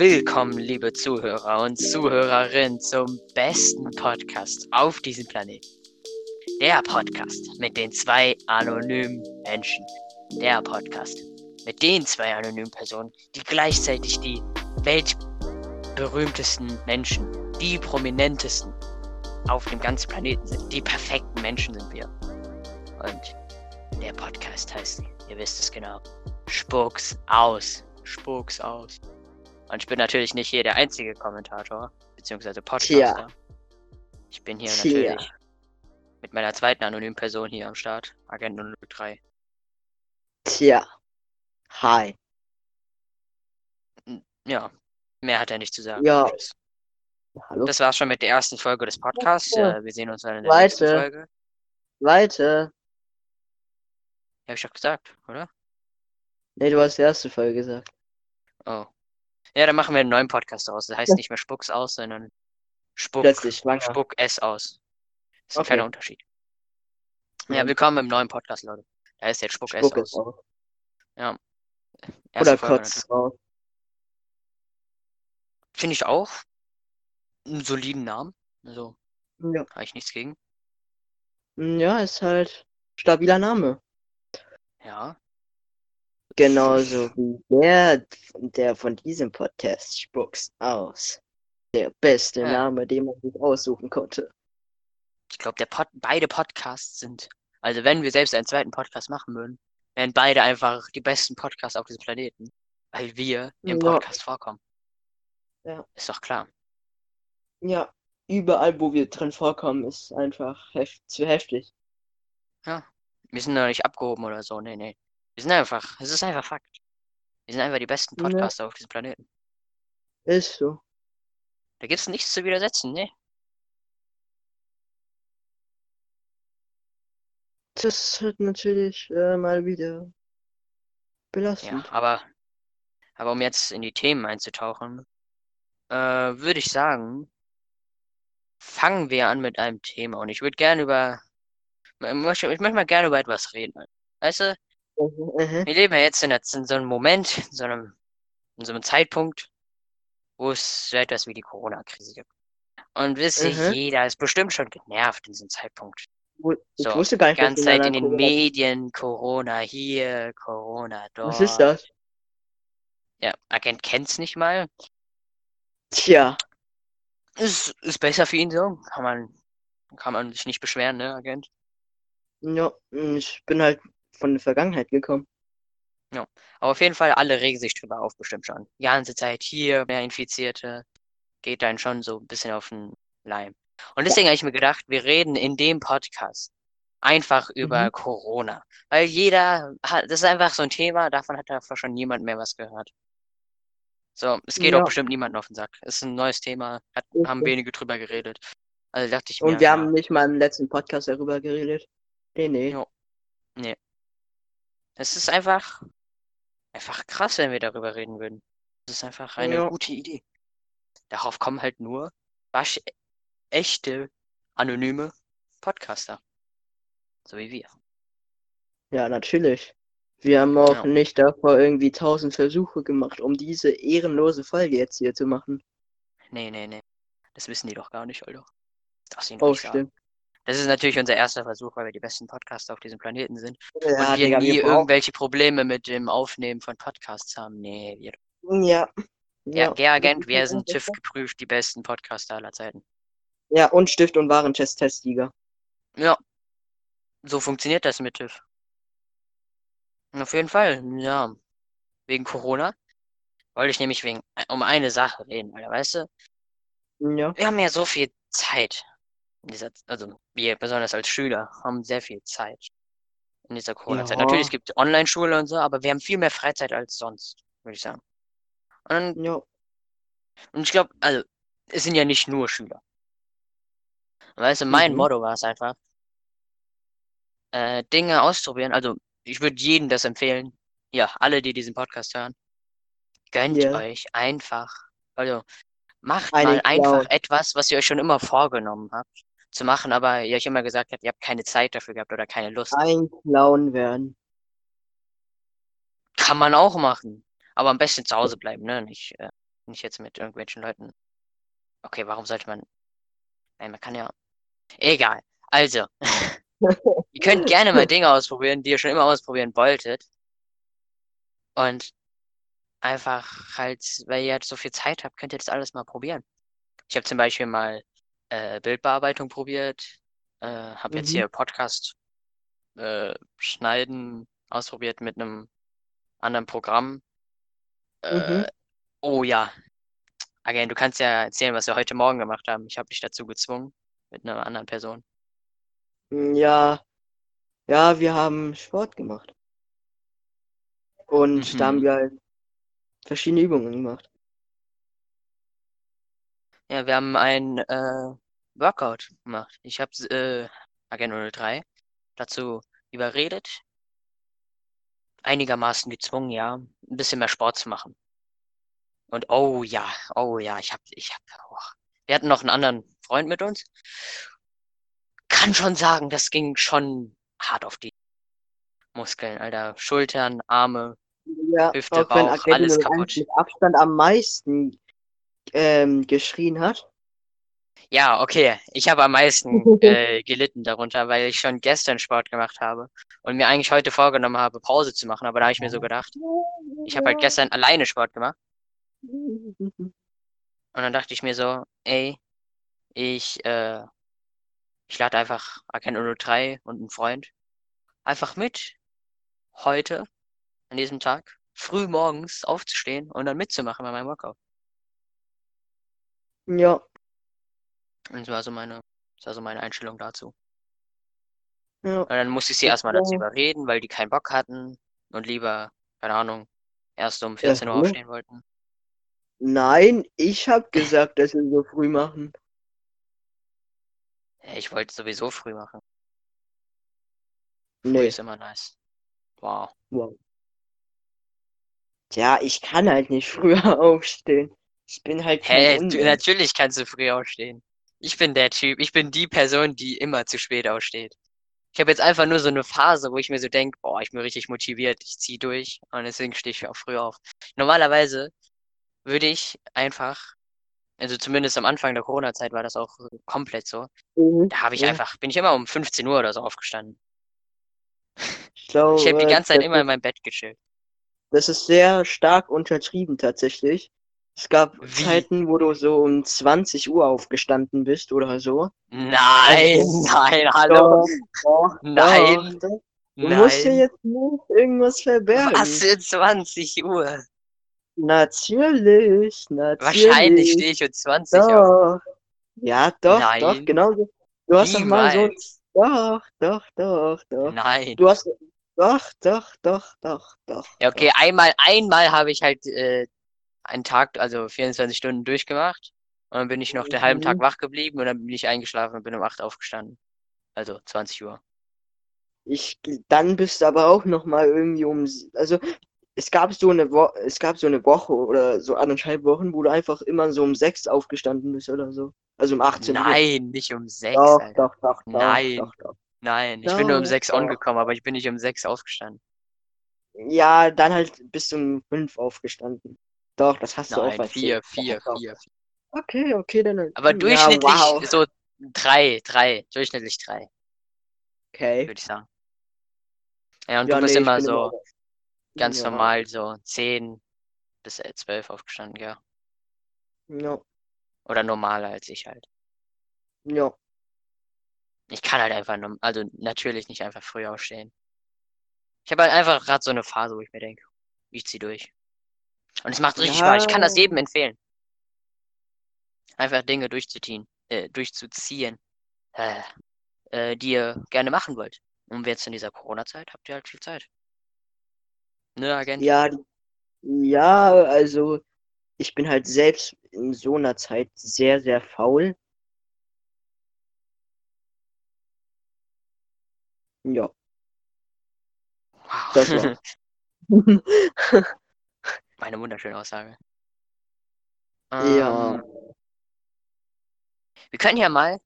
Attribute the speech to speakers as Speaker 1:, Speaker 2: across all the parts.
Speaker 1: Willkommen, liebe Zuhörer und Zuhörerinnen, zum besten Podcast auf diesem Planeten. Der Podcast mit den zwei anonymen Menschen. Der Podcast mit den zwei anonymen Personen, die gleichzeitig die weltberühmtesten Menschen, die prominentesten auf dem ganzen Planeten sind. Die perfekten Menschen sind wir. Und der Podcast heißt, ihr wisst es genau, Spucks aus. Spucks aus. Und ich bin natürlich nicht hier der einzige Kommentator, beziehungsweise Podcaster. Tja. Ich bin hier Tja. natürlich mit meiner zweiten anonymen Person hier am Start, Agent 003.
Speaker 2: Tja. Hi.
Speaker 1: Ja, mehr hat er nicht zu sagen.
Speaker 2: Ja.
Speaker 1: Hallo. Das war's schon mit der ersten Folge des Podcasts. Ja. Wir sehen uns dann in der Weite. nächsten Folge.
Speaker 2: Weiter.
Speaker 1: Ja, hab ich doch gesagt, oder?
Speaker 2: Nee, du hast die erste Folge gesagt.
Speaker 1: Oh. Ja, dann machen wir einen neuen Podcast daraus. Das heißt nicht mehr Spucks aus, sondern Spuck, Spuck S aus. Das ist ein okay. kleiner Unterschied. Ja, willkommen im neuen Podcast, Leute. Da ist jetzt Spuck, Spuck S aus. Ja.
Speaker 2: Erste Oder Kotz raus.
Speaker 1: Finde ich auch. Einen soliden Namen. Also, ja. habe ich nichts gegen.
Speaker 2: Ja, ist halt stabiler Name.
Speaker 1: Ja.
Speaker 2: Genauso wie der, der von diesem Podcast spucks aus. Der beste ja. Name, den man sich aussuchen konnte.
Speaker 1: Ich glaube, Pod beide Podcasts sind, also wenn wir selbst einen zweiten Podcast machen würden, wären beide einfach die besten Podcasts auf diesem Planeten. Weil wir im Podcast ja. vorkommen. Ja. Ist doch klar.
Speaker 2: Ja, überall, wo wir drin vorkommen, ist einfach hef zu heftig.
Speaker 1: Ja, wir sind noch nicht abgehoben oder so. Nee, nee. Wir sind einfach, es ist einfach Fakt. Wir sind einfach die besten Podcaster ja. auf diesem Planeten.
Speaker 2: Ist so.
Speaker 1: Da gibt es nichts zu widersetzen, ne?
Speaker 2: Das ist halt natürlich äh, mal wieder belastend.
Speaker 1: Ja, aber, aber um jetzt in die Themen einzutauchen, äh, würde ich sagen, fangen wir an mit einem Thema. Und ich würde gerne über, ich möchte, ich möchte mal gerne über etwas reden. Weißt du, Mhm. Wir leben ja jetzt in, in, so einem Moment, in so einem, in so einem Zeitpunkt, wo es so etwas wie die Corona-Krise gibt. Und wisst ihr, mhm. jeder ist bestimmt schon genervt in diesem Zeitpunkt.
Speaker 2: Ich so, wusste gar nicht,
Speaker 1: die ganze Zeit in den Corona Medien, Corona hier, Corona dort.
Speaker 2: Was ist das?
Speaker 1: Ja, Agent kennt's nicht mal.
Speaker 2: Tja.
Speaker 1: Ist, ist besser für ihn so. Kann man, kann man sich nicht beschweren, ne, Agent?
Speaker 2: Ja, ich bin halt von der Vergangenheit gekommen.
Speaker 1: Ja, aber auf jeden Fall, alle regen sich drüber auf, bestimmt schon. Die ganze Zeit hier, mehr Infizierte, geht dann schon so ein bisschen auf den Leim. Und deswegen habe ich mir gedacht, wir reden in dem Podcast einfach über mhm. Corona. Weil jeder hat, das ist einfach so ein Thema, davon hat davor schon niemand mehr was gehört. So, es geht ja. auch bestimmt niemanden auf den Sack. Es ist ein neues Thema, hat, haben wenige drüber geredet. Also dachte ich
Speaker 2: mir. Und wir ja, haben nicht mal im letzten Podcast darüber geredet. Nee, nee. Jo.
Speaker 1: Nee. Es ist einfach, einfach krass, wenn wir darüber reden würden. Das ist einfach eine ja. gute Idee. Darauf kommen halt nur wasch echte, anonyme Podcaster. So wie wir.
Speaker 2: Ja, natürlich. Wir haben auch ja. nicht davor irgendwie tausend Versuche gemacht, um diese ehrenlose Folge jetzt hier zu machen.
Speaker 1: Nee, nee, nee. Das wissen die doch gar nicht, Alter.
Speaker 2: Das oh, stimmt. Sagen.
Speaker 1: Das ist natürlich unser erster Versuch, weil wir die besten Podcaster auf diesem Planeten sind. Ja, und wir Digga, nie wir irgendwelche Probleme mit dem Aufnehmen von Podcasts haben. Nee, wir.
Speaker 2: Ja.
Speaker 1: Ja, ja Agent, wir sind TÜV geprüft, die besten Podcaster aller Zeiten.
Speaker 2: Ja, und Stift und Warentest-Testsieger.
Speaker 1: Ja. So funktioniert das mit TÜV. Auf jeden Fall, ja. Wegen Corona wollte ich nämlich wegen, um eine Sache reden, Alter, weißt du? Ja. Wir haben ja so viel Zeit dieser, also wir besonders als Schüler haben sehr viel Zeit in dieser Corona-Zeit. Ja. Natürlich, es gibt Online-Schule und so, aber wir haben viel mehr Freizeit als sonst, würde ich sagen. Und, ja. und ich glaube, also, es sind ja nicht nur Schüler. Weißt du, mein mhm. Motto war es einfach, äh, Dinge auszuprobieren. Also, ich würde jedem das empfehlen. Ja, alle, die diesen Podcast hören. Gönnt yeah. euch einfach. Also, macht Eine mal einfach etwas, was ihr euch schon immer vorgenommen habt zu machen, aber ihr euch immer gesagt habt, ihr habt keine Zeit dafür gehabt oder keine Lust.
Speaker 2: Ein Clown werden.
Speaker 1: Kann man auch machen. Aber am besten zu Hause bleiben, ne? Nicht, äh, Nicht jetzt mit irgendwelchen Leuten. Okay, warum sollte man. Nein, man kann ja. Egal. Also. ihr könnt gerne mal Dinge ausprobieren, die ihr schon immer ausprobieren wolltet. Und einfach halt, weil ihr halt so viel Zeit habt, könnt ihr das alles mal probieren. Ich habe zum Beispiel mal äh, Bildbearbeitung probiert, äh, habe jetzt
Speaker 2: Mhm.
Speaker 1: hier Podcast äh, schneiden ausprobiert mit einem anderen Programm. Äh,
Speaker 2: Mhm.
Speaker 1: Oh ja. Again, du kannst ja erzählen, was wir heute Morgen gemacht haben. Ich habe dich dazu gezwungen mit einer anderen Person.
Speaker 2: Ja, ja, wir haben Sport gemacht. Und da haben
Speaker 1: Mhm.
Speaker 2: wir halt verschiedene Übungen gemacht.
Speaker 1: Ja, wir haben ein äh, Workout gemacht. Ich habe äh, Agent 03 dazu überredet, einigermaßen gezwungen, ja, ein bisschen mehr Sport zu machen. Und oh ja, oh ja, ich hab, ich hab, oh. wir hatten noch einen anderen Freund mit uns. Kann schon sagen, das ging schon hart auf die Muskeln, Alter. Schultern, Arme,
Speaker 2: Ja,
Speaker 1: Hüfte, Bauch, alles
Speaker 2: 01
Speaker 1: kaputt.
Speaker 2: mit Abstand am meisten ähm, geschrien hat.
Speaker 1: Ja, okay. Ich habe am meisten äh, gelitten darunter, weil ich schon gestern Sport gemacht habe und mir eigentlich heute vorgenommen habe, Pause zu machen. Aber da habe ich mir so gedacht, ich habe halt gestern alleine Sport gemacht und dann dachte ich mir so, ey, ich, äh, ich lade einfach Agent 03 und einen Freund einfach mit, heute, an diesem Tag, früh morgens aufzustehen und dann mitzumachen bei meinem Workout.
Speaker 2: Ja,
Speaker 1: Und das war so meine, das war so meine Einstellung dazu.
Speaker 2: ja.
Speaker 1: Und dann musste ich sie erstmal dazu überreden, weil die keinen Bock hatten und lieber, keine Ahnung, erst um
Speaker 2: Ja,
Speaker 1: 14 Uhr
Speaker 2: hallo?
Speaker 1: aufstehen wollten.
Speaker 2: Nein, ich habe gesagt, dass wir so früh machen.
Speaker 1: Ja, Ich wollte sowieso früh machen. Früh
Speaker 2: Nee,
Speaker 1: ist immer nice. Wow.
Speaker 2: wow. Tja, ich kann halt nicht früher aufstehen. Ich bin halt
Speaker 1: Hä, du,
Speaker 2: Unmensch.
Speaker 1: natürlich kannst du früh aufstehen. Ich bin der Typ, ich bin die Person, die immer zu spät aufsteht. Ich habe jetzt einfach nur so eine Phase, wo ich mir so denke, boah, ich bin richtig motiviert, ich zieh durch und deswegen stehe ich auch früh auf. Normalerweise würde ich einfach, also zumindest am Anfang der Corona-Zeit war das auch komplett so.
Speaker 2: Mhm,
Speaker 1: Da habe ich
Speaker 2: ja.
Speaker 1: einfach, bin ich immer um 15 Uhr oder so aufgestanden.
Speaker 2: Ich glaube,
Speaker 1: Ich habe die ganze Zeit immer in meinem Bett gechillt.
Speaker 2: das ist sehr stark untertrieben tatsächlich. Es gab
Speaker 1: Wie?
Speaker 2: Zeiten, wo du so um 20 Uhr aufgestanden bist oder so.
Speaker 1: Nein,
Speaker 2: Also,
Speaker 1: nein, hallo,
Speaker 2: doch, doch,
Speaker 1: nein,
Speaker 2: doch, doch. Du musst dir
Speaker 1: nein.
Speaker 2: jetzt nicht irgendwas verbergen.
Speaker 1: Was in 20 Uhr?
Speaker 2: Natürlich,
Speaker 1: Wahrscheinlich
Speaker 2: natürlich.
Speaker 1: stehe ich um 20 auf.
Speaker 2: Doch. Ja, doch, doch,
Speaker 1: Nein.
Speaker 2: genau so. Du hast doch mal so. Doch, doch, doch, doch.
Speaker 1: Nein.
Speaker 2: Du hast. Doch, doch, doch, doch, doch.
Speaker 1: Ja, okay,
Speaker 2: doch.
Speaker 1: einmal, einmal habe ich halt äh, einen Tag, also 24 Stunden durchgemacht. Und dann bin ich noch den halben Tag
Speaker 2: Mhm.
Speaker 1: wach geblieben und dann bin ich eingeschlafen und bin um 8 aufgestanden. Also 20 Uhr.
Speaker 2: Ich, dann bist du aber auch noch mal irgendwie um. Also, es gab so eine Wo es gab so eine Woche oder so anderthalb Wochen, wo du einfach immer so um sechs aufgestanden bist oder so. Also um 18 Uhr.
Speaker 1: Nein, nicht um 6,
Speaker 2: Doch,
Speaker 1: Alter.
Speaker 2: doch, doch, doch,
Speaker 1: Nein.
Speaker 2: doch, doch.
Speaker 1: Nein, ich bin nur um
Speaker 2: Doch,
Speaker 1: 6
Speaker 2: doch.
Speaker 1: angekommen, aber ich bin nicht um 6 aufgestanden.
Speaker 2: Ja, dann halt bis um fünf aufgestanden. Doch, das hast du auch
Speaker 1: Nein, 4,
Speaker 2: erzählt.
Speaker 1: 4,
Speaker 2: Doch, doch.
Speaker 1: 4.
Speaker 2: Okay, okay, dann.
Speaker 1: Aber
Speaker 2: ja,
Speaker 1: durchschnittlich
Speaker 2: wow.
Speaker 1: so 3, 3, durchschnittlich 3,
Speaker 2: Okay.
Speaker 1: würde ich sagen. Ja, und
Speaker 2: Ja,
Speaker 1: du bist
Speaker 2: nee,
Speaker 1: immer so
Speaker 2: immer-
Speaker 1: ganz
Speaker 2: ja,
Speaker 1: normal so 10 bis 12 aufgestanden, ja.
Speaker 2: Ja,
Speaker 1: Oder normaler als ich halt.
Speaker 2: ja.
Speaker 1: Ich kann halt einfach, also natürlich nicht einfach früh aufstehen. Ich habe halt einfach gerade so eine Phase, wo ich mir denke, ich zieh durch. Und es macht richtig
Speaker 2: Ja.
Speaker 1: Spaß. Ich kann das jedem empfehlen. Einfach Dinge durchzuziehen, äh, durchzuziehen, äh, äh, die ihr gerne machen wollt. Und jetzt in dieser Corona-Zeit habt ihr halt viel Zeit. Ne, Agent?
Speaker 2: Ja, ja, also ich bin halt selbst in so einer Zeit sehr, sehr faul. Ja,
Speaker 1: Wow.
Speaker 2: das war's.
Speaker 1: Meine wunderschöne Aussage.
Speaker 2: Ja.
Speaker 1: Ähm, wir können ja mal.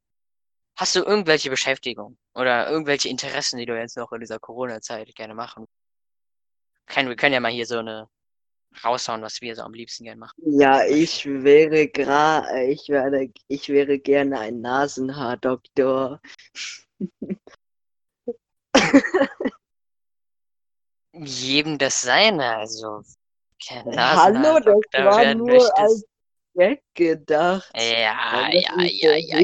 Speaker 1: Hast du irgendwelche Beschäftigung oder irgendwelche Interessen, die du jetzt noch in dieser Corona-Zeit gerne machen? Können, wir können ja mal hier so eine raushauen, was wir so am liebsten gern machen.
Speaker 2: Ja, ich wäre gra, ich werde, ich wäre gerne ein Nasenhaardoktor.
Speaker 1: Jedem das seine, also. Kein
Speaker 2: Hallo, das war nur
Speaker 1: möchtest.
Speaker 2: als Gag gedacht.
Speaker 1: Ja, ja, ja, ja, ja,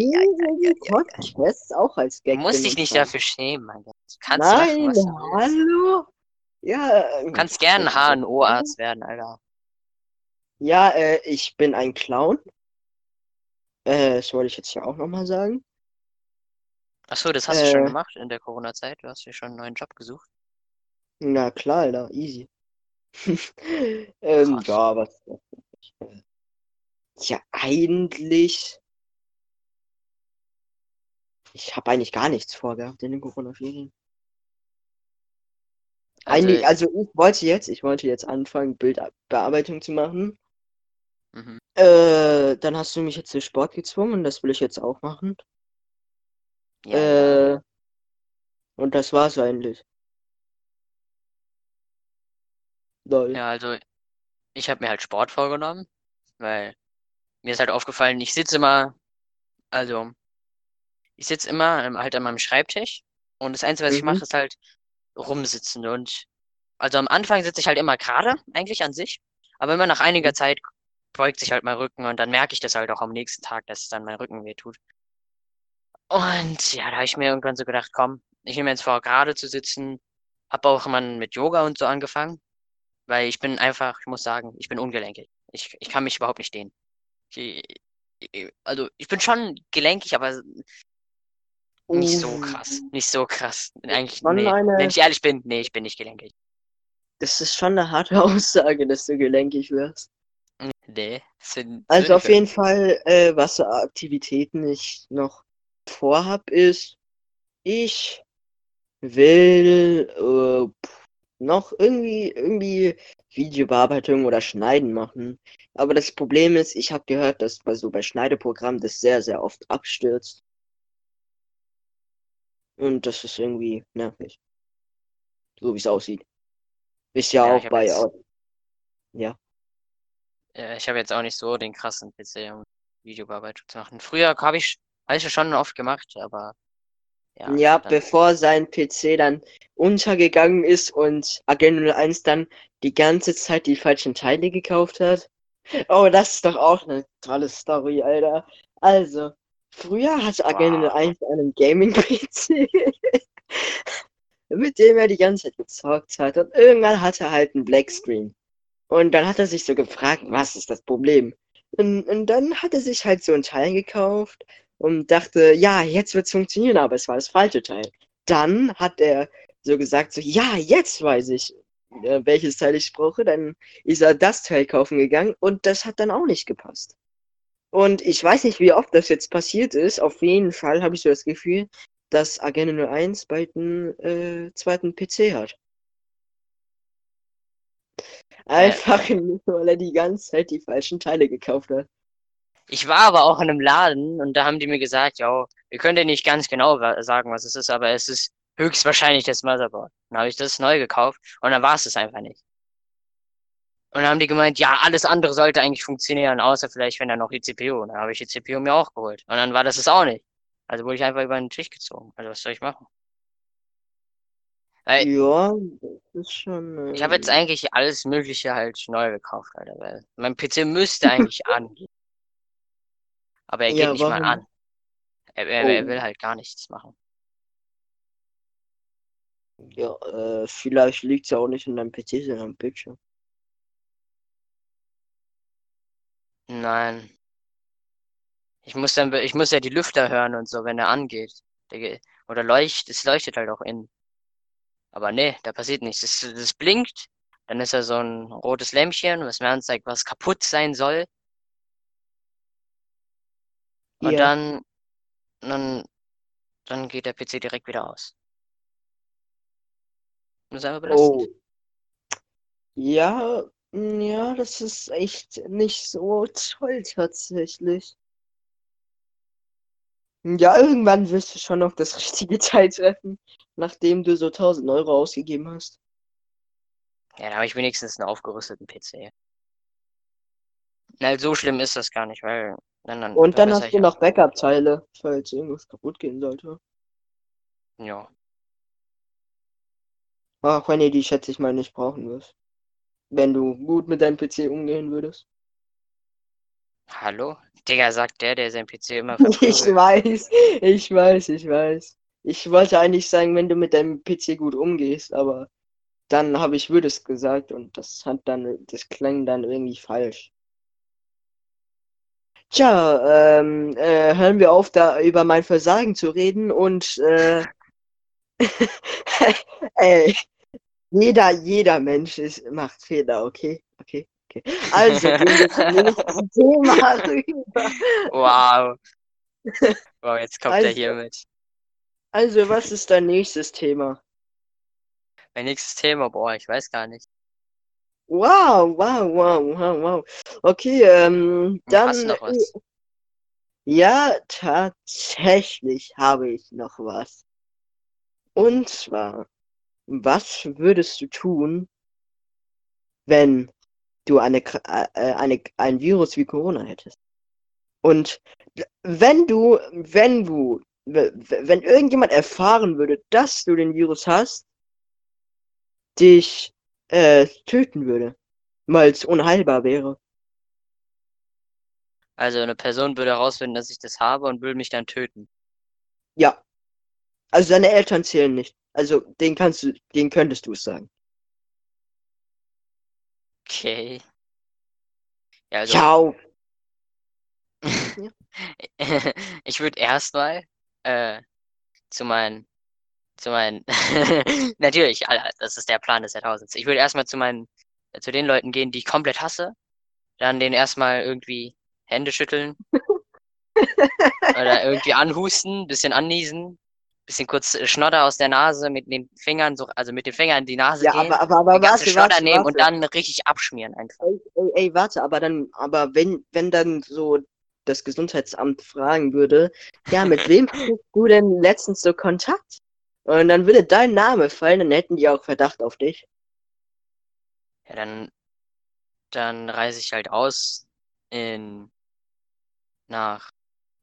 Speaker 1: ja,
Speaker 2: Podcasts auch als
Speaker 1: Du
Speaker 2: Gag
Speaker 1: musst dich nicht dafür schämen, mein Gott. Du kannst machen,
Speaker 2: Nein,
Speaker 1: du willst.
Speaker 2: hallo? Ja,
Speaker 1: Du kannst gerne ein HNO-Arzt werden, Alter.
Speaker 2: Ja, äh, ich bin ein Clown. Äh, das wollte ich jetzt ja auch nochmal sagen.
Speaker 1: Achso, das hast du schon
Speaker 2: Äh.
Speaker 1: gemacht in der Corona-Zeit. Du hast dir schon einen neuen Job gesucht.
Speaker 2: Na klar, Alter, easy. ähm, ja, was. Ja, eigentlich. Ich habe eigentlich gar nichts vorgehabt in den Corona-Ferien.
Speaker 1: Also,
Speaker 2: Eigentlich, also ich wollte jetzt, ich wollte jetzt anfangen, Bildbearbeitung zu machen.
Speaker 1: mhm.
Speaker 2: Äh, dann hast du mich jetzt zu Sport gezwungen und das will ich jetzt auch machen.
Speaker 1: ja, ja.
Speaker 2: Äh, und das war's eigentlich. Lol.
Speaker 1: Ja, also ich habe mir halt Sport vorgenommen, weil mir ist halt aufgefallen, ich sitze immer, also ich sitze immer ähm, halt an meinem Schreibtisch und das Einzige, was ich
Speaker 2: Mhm.
Speaker 1: mache, ist halt rumsitzen und also am Anfang sitze ich halt immer gerade, eigentlich an sich, aber immer nach einiger
Speaker 2: Mhm.
Speaker 1: Zeit beugt sich halt mein Rücken und dann merke ich das halt auch am nächsten Tag, dass dann mein Rücken weh tut. Und ja, da habe ich mir irgendwann so gedacht, komm, ich nehme jetzt vor, gerade zu sitzen, habe auch immer mit Yoga und so angefangen. Weil ich bin einfach, ich muss sagen, ich bin ungelenkig. Ich, ich kann mich überhaupt nicht dehnen. Ich, ich, also ich bin schon gelenkig, aber nicht so krass. Nicht so krass. Eigentlich, nee.
Speaker 2: eine-
Speaker 1: Wenn ich ehrlich bin, nee, ich bin nicht gelenkig.
Speaker 2: Das ist schon eine harte Aussage, dass du gelenkig wirst.
Speaker 1: Nee.
Speaker 2: Also auf jeden Fall, äh, was für Aktivitäten ich noch vorhab, ist, ich will äh, noch irgendwie, irgendwie Videobearbeitung oder Schneiden machen. Aber das Problem ist, ich habe gehört, dass bei so bei Schneideprogrammen das sehr, sehr oft abstürzt. Und das ist irgendwie nervig. So wie es aussieht. Ist ja,
Speaker 1: Ja,
Speaker 2: auch
Speaker 1: hab
Speaker 2: bei.
Speaker 1: jetzt-
Speaker 2: Ja.
Speaker 1: Äh, ich habe jetzt auch nicht so den krassen PC, um Videobearbeitung zu machen. Früher habe ich, habe ich schon oft gemacht, aber ja.
Speaker 2: Ja, bevor sein PC dann untergegangen ist und Agent 01 dann die ganze Zeit die falschen Teile gekauft hat. Oh, das ist doch auch eine tolle Story, Alter. Also, früher hatte Agent
Speaker 1: Wow.
Speaker 2: 01 einen Gaming-PC, mit dem er die ganze Zeit gezockt hat. Und irgendwann hatte er halt einen Blackscreen. Und dann hat er sich so gefragt, was ist das Problem? Und, und dann hat er sich halt so ein Teil gekauft und dachte, ja, jetzt wird's funktionieren, aber es war das falsche Teil. Dann hat er so gesagt, so, ja, jetzt weiß ich, äh, welches Teil ich brauche. Dann ist er das Teil kaufen gegangen und das hat dann auch nicht gepasst. Und ich weiß nicht, wie oft das jetzt passiert ist. Auf jeden Fall habe ich so das Gefühl, dass Agent 01 bald einen äh, zweiten PC hat. Einfach nur, weil er die ganze Zeit die falschen Teile gekauft hat.
Speaker 1: Ich war aber auch in einem Laden und da haben die mir gesagt, ja, wir können dir nicht ganz genau sagen, was es ist, aber es ist höchstwahrscheinlich das Motherboard. Dann habe ich das neu gekauft und dann war es es einfach nicht. Und dann haben die gemeint, ja, alles andere sollte eigentlich funktionieren, außer vielleicht, wenn da noch die CPU. Und dann habe ich die CPU mir auch geholt. Und dann war das es auch nicht. Also wurde ich einfach über den Tisch gezogen. Also was soll ich machen? Weil
Speaker 2: Ja, das ist schon.
Speaker 1: ich habe jetzt
Speaker 2: ähm,
Speaker 1: eigentlich alles Mögliche halt neu gekauft, Alter. Weil mein PC müsste eigentlich angehen. Aber er geht
Speaker 2: Ja,
Speaker 1: nicht mal
Speaker 2: warum?
Speaker 1: an. Er, er, er
Speaker 2: Oh.
Speaker 1: will halt gar nichts machen.
Speaker 2: Ja, äh, vielleicht liegt es ja auch nicht in deinem PC, sondern am Bildschirm.
Speaker 1: Nein. Ich muss dann, ich muss ja die Lüfter hören und so, wenn er angeht. Der ge- Oder leuchtet, es leuchtet halt auch innen. Aber nee, da passiert nichts. Es, es blinkt, dann ist da so ein rotes Lämpchen, was mir anzeigt, was kaputt sein soll. Und
Speaker 2: Ja.
Speaker 1: dann, dann, dann geht der PC direkt wieder aus. Das ist einfach belastend.
Speaker 2: Oh. Ja, mm, ja, das ist echt nicht so toll tatsächlich. Ja, irgendwann wirst du schon auf das richtige Teil treffen, nachdem du so 1000 Euro ausgegeben hast.
Speaker 1: Ja, da habe ich wenigstens einen aufgerüsteten PC. Na, so schlimm ist das gar nicht, weil dann, dann
Speaker 2: Und dann hast du
Speaker 1: ich
Speaker 2: noch Backup-Teile, falls irgendwas kaputt gehen sollte.
Speaker 1: Ja.
Speaker 2: Auch wenn ihr die, schätze ich mal, nicht brauchen wirst. Wenn du gut mit deinem PC umgehen würdest.
Speaker 1: Hallo? Digga, sagt der, der sein PC immer
Speaker 2: Ich
Speaker 1: verprügelt.
Speaker 2: weiß, ich weiß, ich weiß. Ich wollte eigentlich sagen, wenn du mit deinem PC gut umgehst, aber dann habe ich würdest gesagt und das hat dann, das klang dann irgendwie falsch. Tja, ähm, äh, hören wir auf, da über mein Versagen zu reden und äh, ey, jeder, jeder Mensch ist, macht Fehler, okay? Okay, okay. Also, gehen wir zum nächsten Thema rüber.
Speaker 1: Wow. Wow, jetzt kommt er
Speaker 2: Also-
Speaker 1: hier mit.
Speaker 2: Also, was ist dein nächstes Thema?
Speaker 1: Mein nächstes Thema, boah, ich weiß gar nicht.
Speaker 2: Wow, wow, wow, wow, wow. Okay, ähm,
Speaker 1: Du hast
Speaker 2: dann.
Speaker 1: noch was.
Speaker 2: Ja, tatsächlich habe ich noch was. Und zwar, was würdest du tun, wenn du eine, Kr- äh, eine, ein Virus wie Corona hättest? Und wenn du, wenn du, wenn irgendjemand erfahren würde, dass du den Virus hast, dich äh, töten würde, weil es unheilbar wäre.
Speaker 1: Also eine Person würde herausfinden, dass ich das habe und will mich dann töten.
Speaker 2: Ja. Also deine Eltern zählen nicht. Also den kannst du, den könntest du es sagen.
Speaker 1: Okay. Ja, also
Speaker 2: Ciao.
Speaker 1: ich würde erstmal äh, zu meinen, zu meinen, natürlich, das ist der Plan des Jahrtausends. Ich würde erstmal zu meinen, zu den Leuten gehen, die ich komplett hasse, dann denen erstmal irgendwie Hände schütteln oder irgendwie anhusten, bisschen anniesen, bisschen kurz äh, Schnodder aus der Nase mit den Fingern, so, also mit den Fingern in die Nase
Speaker 2: Ja,
Speaker 1: gehen,
Speaker 2: aber, aber, aber
Speaker 1: den ganzen
Speaker 2: warte,
Speaker 1: Schnodder
Speaker 2: warte,
Speaker 1: nehmen und
Speaker 2: warte.
Speaker 1: dann richtig abschmieren einfach.
Speaker 2: Ey, ey, ey, warte, aber dann, aber wenn, wenn dann so das Gesundheitsamt fragen würde, ja, mit wem hattest du denn letztens so Kontakt? Und dann würde dein Name fallen, dann hätten die auch Verdacht auf dich.
Speaker 1: Ja, dann, dann reise ich halt aus in, nach,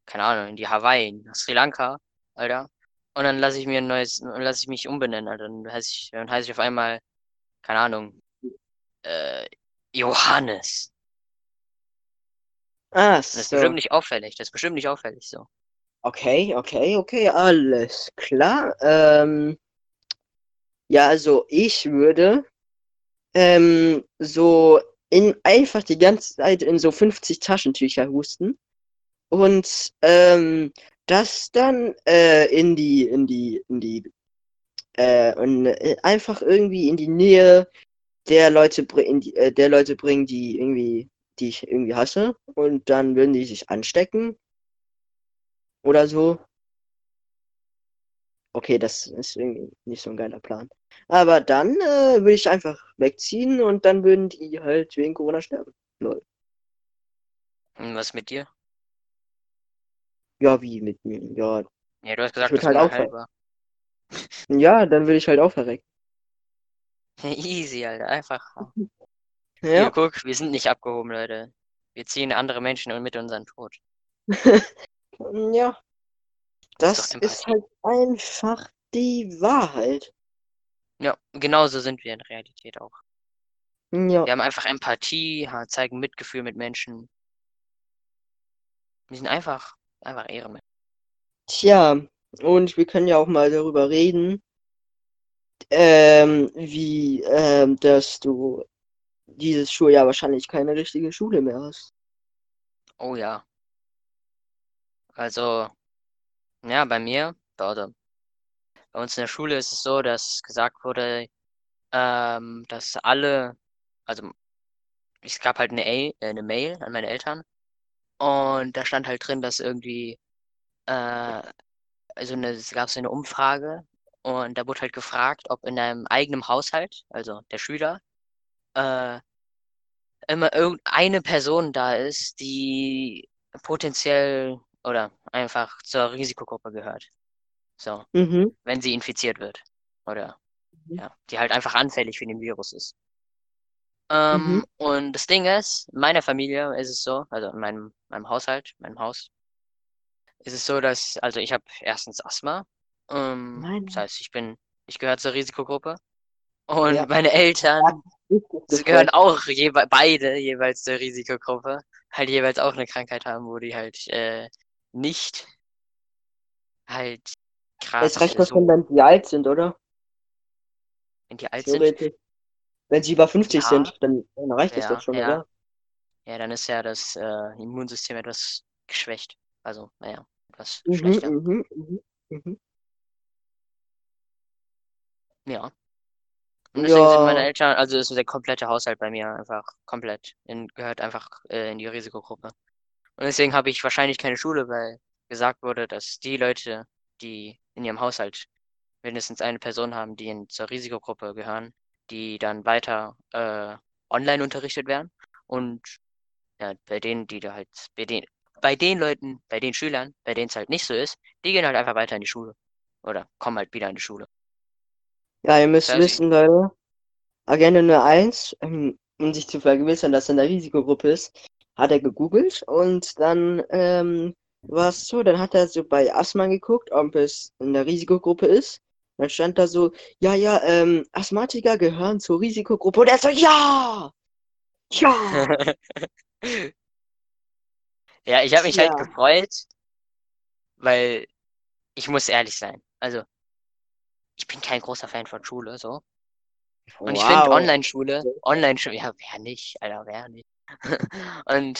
Speaker 1: keine Ahnung, in die Hawaii, nach Sri Lanka, Alter. Und dann lasse ich mir ein neues, lasse ich mich umbenennen, Alter. Dann heiße ich, dann heiße ich auf einmal, keine Ahnung, äh, Johannes.
Speaker 2: Ah,
Speaker 1: Das ist
Speaker 2: so.
Speaker 1: bestimmt nicht auffällig. Das ist bestimmt nicht auffällig so.
Speaker 2: Okay, okay, okay, alles klar. Ähm, ja, also ich würde ähm, so in einfach die ganze Zeit in so 50 Taschentücher husten und ähm, das dann äh, in die in die in die äh, und, äh, einfach irgendwie in die Nähe der Leute bringen, äh, der Leute bringen, die irgendwie die ich irgendwie hasse und dann würden die sich anstecken oder so. Okay, das ist irgendwie nicht so ein geiler Plan. Aber dann äh, würde ich einfach wegziehen und dann würden die halt wegen Corona sterben.
Speaker 1: Und was mit dir?
Speaker 2: Ja, wie mit mir? Ja,
Speaker 1: Ja, du hast gesagt,
Speaker 2: würd
Speaker 1: das
Speaker 2: halt
Speaker 1: unheilbar.
Speaker 2: ja, dann würde ich halt auch verrecken.
Speaker 1: Easy, Alter. Einfach. Hier,
Speaker 2: Ja,
Speaker 1: guck, wir sind nicht abgehoben, Leute. Wir ziehen andere Menschen mit unseren Tod.
Speaker 2: Ja.
Speaker 1: Das ist
Speaker 2: ist halt einfach die Wahrheit.
Speaker 1: Ja, genauso sind wir in Realität auch.
Speaker 2: Ja.
Speaker 1: Wir haben einfach Empathie, zeigen Mitgefühl mit Menschen. Wir sind einfach, einfach Ehrenmenschen.
Speaker 2: Tja, und wir können ja auch mal darüber reden, ähm, wie, ähm, dass du dieses Schuljahr wahrscheinlich keine richtige Schule mehr hast.
Speaker 1: Oh ja. Also, ja, bei mir, oder bei uns in der Schule ist es so, dass gesagt wurde, ähm, dass alle, also es gab halt eine, A, äh, eine Mail an meine Eltern und da stand halt drin, dass irgendwie, äh, also eine, es gab so eine Umfrage und da wurde halt gefragt, ob in einem eigenen Haushalt, also der Schüler, äh, immer irgendeine Person da ist, die potenziell oder einfach zur Risikogruppe gehört. So,
Speaker 2: Mhm.
Speaker 1: wenn sie infiziert wird. Oder
Speaker 2: Mhm.
Speaker 1: ja, die halt einfach anfällig für den Virus ist. Ähm,
Speaker 2: Mhm.
Speaker 1: und das Ding ist, in meiner Familie ist es so, also in meinem, meinem Haushalt, meinem Haus, ist es so, dass, also ich habe erstens Asthma. Ähm, das
Speaker 2: Nein.
Speaker 1: heißt, ich bin, ich gehöre zur Risikogruppe. Und
Speaker 2: Ja.
Speaker 1: meine Eltern
Speaker 2: Richtig
Speaker 1: sie gehören auch jewe beide jeweils zur Risikogruppe, halt jeweils auch eine Krankheit haben, wo die halt äh, nicht halt
Speaker 2: Es
Speaker 1: krass
Speaker 2: reicht doch schon,
Speaker 1: so,
Speaker 2: wenn sie alt sind, oder?
Speaker 1: wenn die alt sind.
Speaker 2: Wenn sie über 50
Speaker 1: Ja,
Speaker 2: sind, dann, dann reicht es
Speaker 1: ja,
Speaker 2: doch schon,
Speaker 1: ja.
Speaker 2: oder?
Speaker 1: Ja, dann ist ja das äh, Immunsystem etwas geschwächt. Also, naja, etwas
Speaker 2: Mhm,
Speaker 1: schlechter.
Speaker 2: mhm, mhm, mhm.
Speaker 1: Ja. Und deswegen sind meine
Speaker 2: Ja,
Speaker 1: Eltern, also ist der komplette Haushalt bei mir einfach komplett in, gehört einfach äh, in die Risikogruppe. Und deswegen habe ich wahrscheinlich keine Schule, weil gesagt wurde, dass die Leute, die in ihrem Haushalt mindestens eine Person haben, die in, zur Risikogruppe gehören, die dann weiter äh, online unterrichtet werden. Und ja, bei denen, die da halt, bei den, bei den Leuten, bei den Schülern, bei denen es halt nicht so ist, die gehen halt einfach weiter in die Schule. Oder kommen halt wieder in die Schule.
Speaker 2: ja, ihr müsst wissen, Leute, Agenda Nummer 1, ähm, um sich zu vergewissern, dass er in der Risikogruppe ist, hat er gegoogelt und dann ähm, war es so, dann hat er so bei Asthma geguckt, ob es in der Risikogruppe ist. Dann stand da so, ja, ja, ähm, Asthmatiker gehören zur Risikogruppe. Und er so, ja! Ja!
Speaker 1: ja, ich habe mich halt
Speaker 2: Tja.
Speaker 1: gefreut, weil ich muss ehrlich sein. Also, ich bin kein großer Fan von Schule, so. Und ich finde
Speaker 2: Wow.
Speaker 1: Online-Schule, Online-Schule, ja, wer nicht, Alter, wer nicht. Und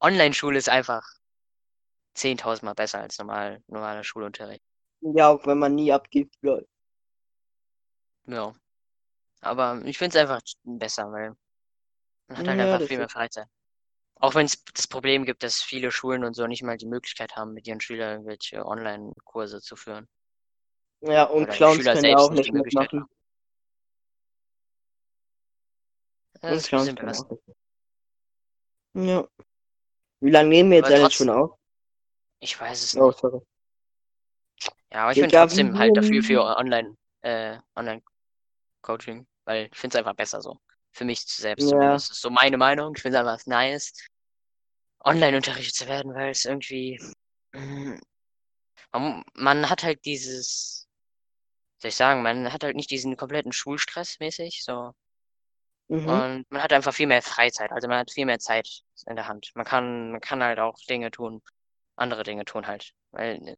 Speaker 1: Online-Schule ist einfach 10.000 Mal besser als normal, normaler Schulunterricht.
Speaker 2: Ja, auch wenn man nie abgibt, lol.
Speaker 1: Ja. Aber ich finde es einfach besser, weil man hat halt
Speaker 2: Ja,
Speaker 1: einfach
Speaker 2: das
Speaker 1: viel mehr. Freizeit. Auch wenn es das Problem gibt, dass viele Schulen und so nicht mal die Möglichkeit haben, mit ihren Schülern irgendwelche Online-Kurse zu führen.
Speaker 2: Ja, und
Speaker 1: Oder
Speaker 2: Clowns können
Speaker 1: selbst
Speaker 2: auch
Speaker 1: nicht
Speaker 2: mitmachen.
Speaker 1: Das
Speaker 2: Und
Speaker 1: ist ein
Speaker 2: Clowns
Speaker 1: bisschen
Speaker 2: können auch nicht. Ja. Wie lange nehmen wir jetzt
Speaker 1: Aber
Speaker 2: eigentlich
Speaker 1: trotzdem,
Speaker 2: schon auf?
Speaker 1: ich weiß es
Speaker 2: Oh,
Speaker 1: nicht.
Speaker 2: sorry.
Speaker 1: Ja, aber ich bin trotzdem halt dafür für Online, äh, Online-Coaching, weil ich finde es einfach besser so. Für mich selbst
Speaker 2: Ja.
Speaker 1: zumindest. Das ist so meine Meinung. Ich finde es einfach nice, online unterrichtet zu werden, weil es irgendwie. mm, Man, man hat halt dieses, soll ich sagen, man hat halt nicht diesen kompletten Schulstress mäßig, so.
Speaker 2: Mhm.
Speaker 1: Und man hat einfach viel mehr Freizeit, also man hat viel mehr Zeit in der Hand. Man kann, man kann halt auch Dinge tun, andere Dinge tun halt. Weil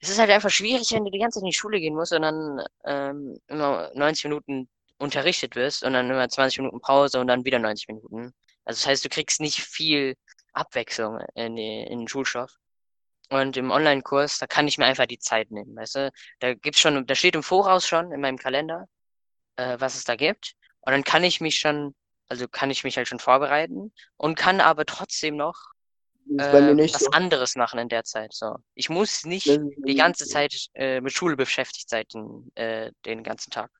Speaker 1: es ist halt einfach schwierig, wenn du die ganze Zeit in die Schule gehen musst und dann ähm, immer 90 Minuten unterrichtet wirst und dann immer 20 Minuten Pause und dann wieder 90 Minuten. Also das heißt, du kriegst nicht viel Abwechslung in, in den Schulstoff. Und im Online-Kurs, da kann ich mir einfach die Zeit nehmen, weißt du? Da gibt's schon, da steht im Voraus schon in meinem Kalender, äh, was es da gibt. Und dann kann ich mich schon, also kann ich mich halt schon vorbereiten und kann aber trotzdem noch äh,
Speaker 2: nicht
Speaker 1: was
Speaker 2: so.
Speaker 1: anderes machen in der Zeit. So. Ich muss nicht die ganze
Speaker 2: so.
Speaker 1: Zeit äh, mit Schule beschäftigt sein, den, äh, den ganzen Tag.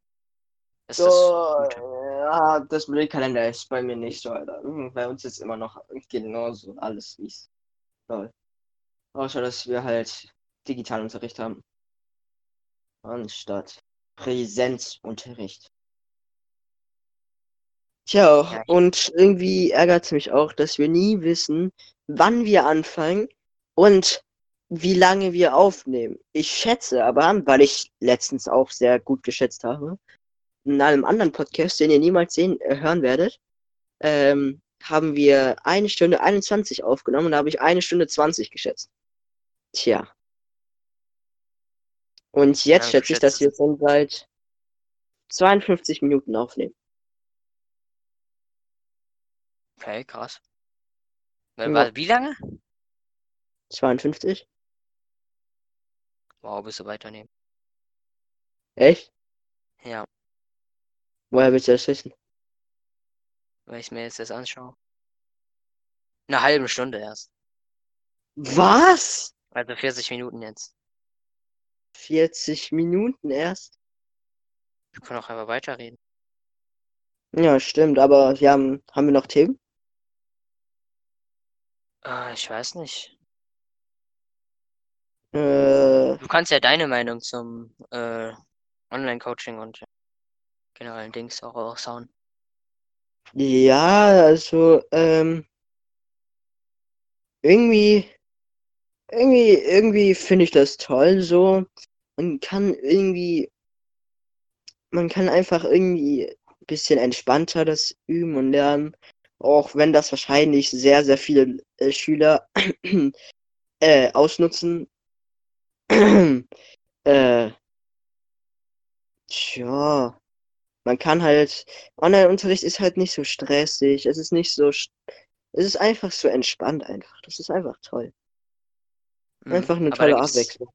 Speaker 1: Das ist das
Speaker 2: So,
Speaker 1: Gute.
Speaker 2: ja, das mit dem Kalender ist bei mir nicht so, Alter. Hm, Bei uns ist immer noch genauso alles wie es. Außer, dass wir halt Digitalunterricht haben. Anstatt Präsenzunterricht. Tja, und irgendwie ärgert es mich auch, dass wir nie wissen, wann wir anfangen und wie lange wir aufnehmen. Ich schätze aber, weil ich letztens auch sehr gut geschätzt habe, in einem anderen Podcast, den ihr niemals sehen, äh, hören werdet, ähm, haben wir eine Stunde 21 aufgenommen und da habe ich eine Stunde 20 geschätzt. Tja. Und jetzt
Speaker 1: ja,
Speaker 2: schätze ich, dass wir schon seit 52 Minuten aufnehmen.
Speaker 1: Okay, krass.
Speaker 2: Ja,
Speaker 1: war- Wie lange?
Speaker 2: 52?
Speaker 1: Wow, bist du weiternehmen.
Speaker 2: Echt?
Speaker 1: Ja,
Speaker 2: Woher willst du das wissen?
Speaker 1: wenn ich mir jetzt das anschaue. Eine halbe Stunde erst.
Speaker 2: Was?
Speaker 1: Also 40 Minuten jetzt.
Speaker 2: 40 Minuten erst?
Speaker 1: Wir können auch einfach weiterreden.
Speaker 2: Ja, stimmt, aber wir haben, haben wir noch Themen?
Speaker 1: Äh, ich weiß nicht.
Speaker 2: Äh,
Speaker 1: Du kannst ja deine Meinung zum äh, Online-Coaching und generellen Dings auch raushauen.
Speaker 2: Ja, also, ähm, irgendwie, irgendwie, irgendwie finde ich das toll so. Man kann irgendwie, man kann einfach irgendwie ein bisschen entspannter das üben und lernen, auch wenn das wahrscheinlich sehr, sehr viele äh, Schüler äh, ausnutzen. äh, tja, man kann halt, Online-Unterricht ist halt nicht so stressig, es ist nicht so, es ist einfach so entspannt einfach. Das ist einfach toll.
Speaker 1: Mhm.
Speaker 2: Einfach eine
Speaker 1: Aber
Speaker 2: tolle Abwechslung.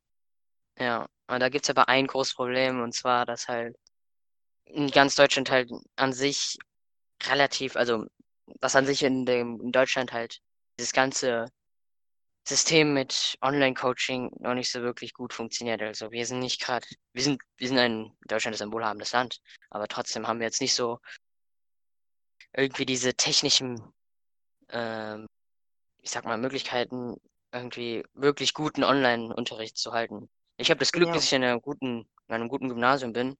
Speaker 1: ja, und da gibt's aber ein großes Problem, und zwar, dass halt in ganz Deutschland halt an sich relativ, also dass an sich in dem in Deutschland halt dieses ganze System mit Online-Coaching noch nicht so wirklich gut funktioniert. Also wir sind nicht gerade, wir sind, wir sind ein, Deutschland ist ein wohlhabendes Land, aber trotzdem haben wir jetzt nicht so irgendwie diese technischen, ähm, ich sag mal, Möglichkeiten, irgendwie wirklich guten Online-Unterricht zu halten. Ich habe das Glück,
Speaker 2: Ja,
Speaker 1: dass ich in einer guten, in einem guten Gymnasium bin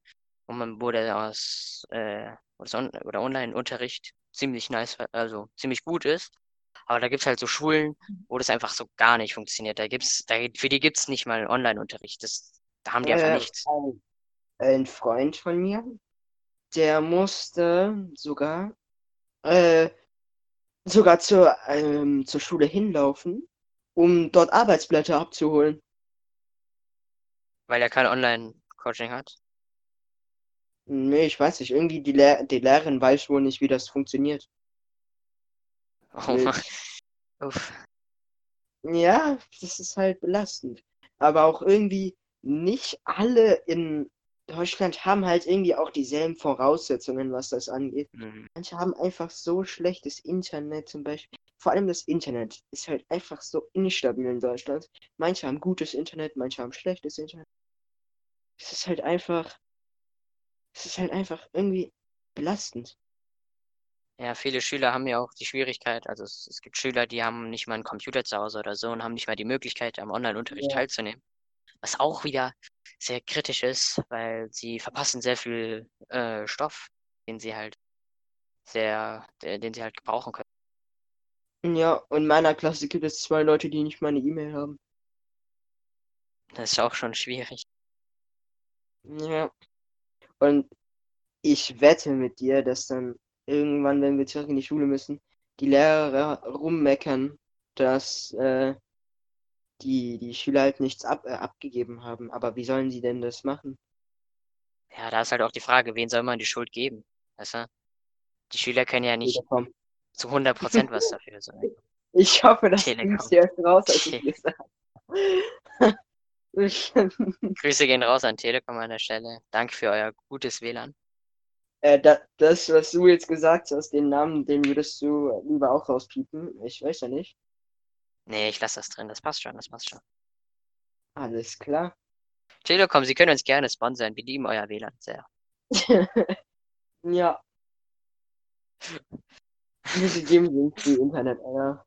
Speaker 1: und man wurde aus äh, wo oder Online-Unterricht ziemlich nice, also ziemlich gut ist. Aber da gibt's halt so Schulen, wo das einfach so gar nicht funktioniert. Da gibt's, da, für die gibt's nicht mal Online-Unterricht. Das, da haben die einfach
Speaker 2: äh,
Speaker 1: nichts.
Speaker 2: ein, ein Freund von mir, der musste sogar, äh, sogar zur, ähm, zur Schule hinlaufen, um dort Arbeitsblätter abzuholen.
Speaker 1: Weil er kein Online-Coaching hat.
Speaker 2: Nee, ich weiß nicht, irgendwie die, Lehr die Lehrerin weiß wohl nicht, wie das funktioniert.
Speaker 1: Oh, uff.
Speaker 2: ja, das ist halt belastend. Aber auch irgendwie nicht alle in Deutschland haben halt irgendwie auch dieselben Voraussetzungen, was das angeht.
Speaker 1: Hm.
Speaker 2: Manche haben einfach so schlechtes Internet zum Beispiel. Vor allem das Internet ist halt einfach so instabil in Deutschland. Manche haben gutes Internet, manche haben schlechtes Internet. Es ist halt einfach, es ist halt einfach irgendwie belastend.
Speaker 1: Ja, viele Schüler haben ja auch die Schwierigkeit, also es, es gibt Schüler, die haben nicht mal einen Computer zu Hause oder so und haben nicht mal die Möglichkeit, am Online-Unterricht
Speaker 2: Ja,
Speaker 1: teilzunehmen. Was auch wieder sehr kritisch ist, weil sie verpassen sehr viel äh, Stoff, den sie halt sehr, den sie halt gebrauchen können.
Speaker 2: ja, und in meiner Klasse gibt es zwei Leute, die nicht mal eine E-Mail haben.
Speaker 1: Das ist auch schon schwierig.
Speaker 2: Ja, und ich wette mit dir, dass dann irgendwann, wenn wir zurück in die Schule müssen, die Lehrer rummeckern, dass äh, die, die Schüler halt nichts ab, äh, abgegeben haben. Aber wie sollen sie denn das machen?
Speaker 1: Ja, da ist halt auch die Frage, wen soll man die Schuld geben? Weißt du? Die Schüler können ja nicht
Speaker 2: Telekom.
Speaker 1: zu 100% was dafür. So.
Speaker 2: Ich hoffe, das
Speaker 1: Telekom.
Speaker 2: bringst du erst raus, als ich gesagt habe.
Speaker 1: Grüße gehen raus an Telekom an der Stelle. Danke für euer gutes WLAN.
Speaker 2: äh, da, das, was du jetzt gesagt hast, den Namen, den würdest du lieber auch rauspiepen. Ich weiß ja nicht.
Speaker 1: Nee, ich lasse das drin. Das passt schon, das passt schon.
Speaker 2: Alles klar.
Speaker 1: Telekom, Sie können uns gerne sponsern. Wir lieben euer WLAN sehr.
Speaker 2: ja. Bitte geben Sie uns die Internet, Alter.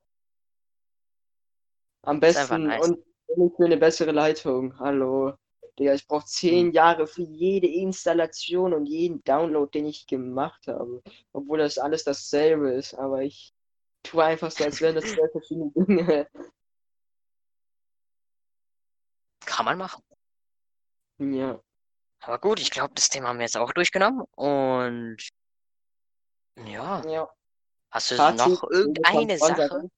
Speaker 2: Am
Speaker 1: Ist einfach
Speaker 2: besten
Speaker 1: nice.
Speaker 2: und ich für eine bessere Leitung. Hallo. Digga, ich brauche zehn Jahre für jede Installation und jeden Download, den ich gemacht habe. Obwohl das alles dasselbe ist, aber ich tue einfach so, als wären das zwei verschiedene Dinge.
Speaker 1: Kann man machen.
Speaker 2: Ja.
Speaker 1: Aber gut, ich glaube, das Thema haben wir jetzt auch durchgenommen. Und ja,
Speaker 2: Ja.
Speaker 1: hast du
Speaker 2: Fazit,
Speaker 1: noch irgendeine Sache?